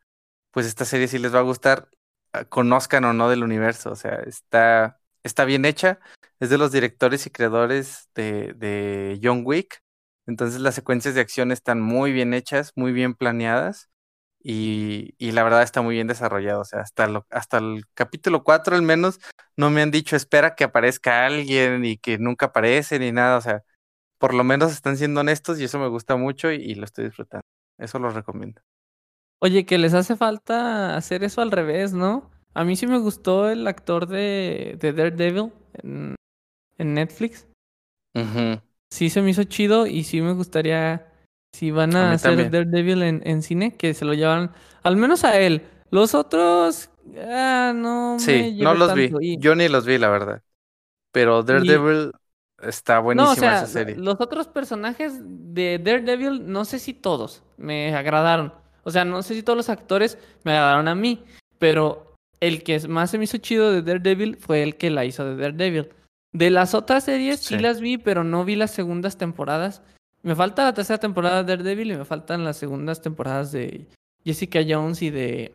pues esta serie sí les va a gustar, ah, conozcan o no del universo, o sea, está, está bien hecha, es de los directores y creadores de, de John Wick, entonces las secuencias de acción están muy bien hechas, muy bien planeadas y, y la verdad está muy bien desarrollado, o sea, hasta, lo, hasta el capítulo 4 al menos no me han dicho espera que aparezca alguien y que nunca aparece ni nada, o sea, por lo menos están siendo honestos y eso me gusta mucho y, y lo estoy disfrutando, eso lo recomiendo. Oye, que les hace falta hacer eso al revés, ¿no? A mí sí me gustó el actor de, de Daredevil en, en Netflix. Sí se me hizo chido y sí me gustaría, si van A hacer también. Daredevil en, en cine, que se lo llevan, al menos a él. Los otros, ah, no me Sí, no los vi. Y- Yo ni los vi, la verdad. Pero Daredevil está No, o buenísima sea, esa serie. los otros personajes de Daredevil, no sé si todos me agradaron. O sea, no sé si todos los actores me agradaron a mí, pero el que más se me hizo chido de Daredevil fue el que la hizo de Daredevil. De las otras series sí, Sí. las vi, pero no vi las segundas temporadas. Me falta la tercera temporada de Daredevil y me faltan las segundas temporadas de Jessica Jones y de...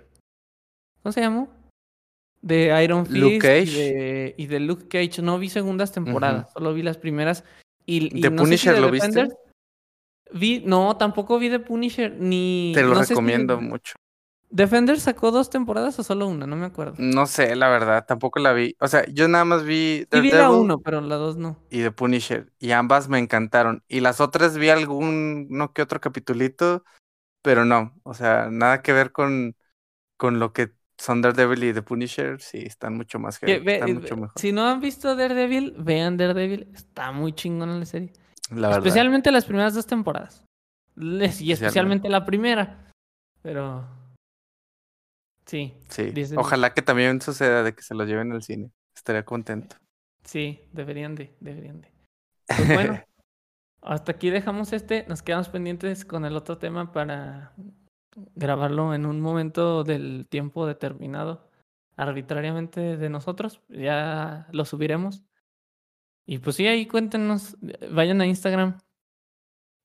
¿Cómo se llamó? De Iron Fist Luke y Cage. de, y de Luke Cage. No vi segundas temporadas, solo vi las primeras. Y, y ¿The no sé si Punisher de lo viste? Vi, no, tampoco vi The Punisher, ni... Te lo no sé si recomiendo mucho. ¿Defender sacó dos temporadas o solo una? No me acuerdo. No sé, la verdad, tampoco la vi. O sea, yo nada más vi Sí vi la uno, pero la dos no. y The Punisher. Y ambas me encantaron. Y las otras vi algún, no que otro capitulito, pero no. O sea, nada que ver con, con lo que son Daredevil y The Punisher. Sí, están mucho más Que heavy, ve- están eh, mucho mejor. Si no han visto Daredevil, vean Daredevil. Está muy chingona la serie. La verdad. Especialmente las primeras dos temporadas. Y especialmente la primera. Pero... Sí, Sí. Ojalá que también suceda de que se lo lleven al cine. Estaría contento. sí, deberían de, deberían de. Pues bueno, hasta aquí dejamos este. Nos quedamos pendientes con el otro tema para grabarlo en un momento del tiempo determinado arbitrariamente de nosotros. Ya lo subiremos. Y pues sí, ahí cuéntenos. Vayan a Instagram.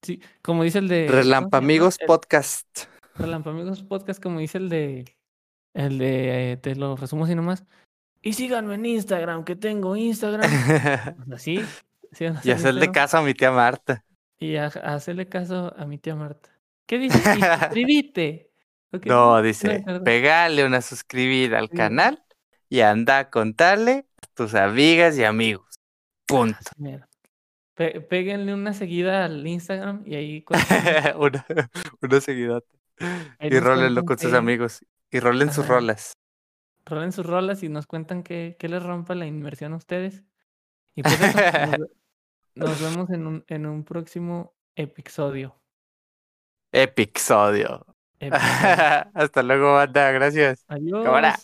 Sí, como dice el de. Relampamigos El- Podcast. Relampamigos Podcast, como dice el de. El de. eh, te lo resumo así nomás. Y síganme en Instagram, que tengo Instagram. Así. sí, y hacerle Instagram. caso a mi tía Marta. Y a, a hacerle caso a mi tía Marta. ¿Qué dice? Suscríbete. ¿O qué No, dice? pegale una suscribida al Sí. canal y anda a contarle a tus amigas y amigos. Punto. Pe- péguenle una seguida al Instagram y ahí una, una seguidota. ahí Y rólenlo con sus amigos. Y rolen sus rolas. rolen sus rolas y nos cuentan qué, qué les rompe la inmersión a ustedes. Y pues eso, nos, ve- nos vemos en un, en un próximo episodio. Episodio. Episodio. Hasta luego, banda. Gracias. Adiós. Cámara.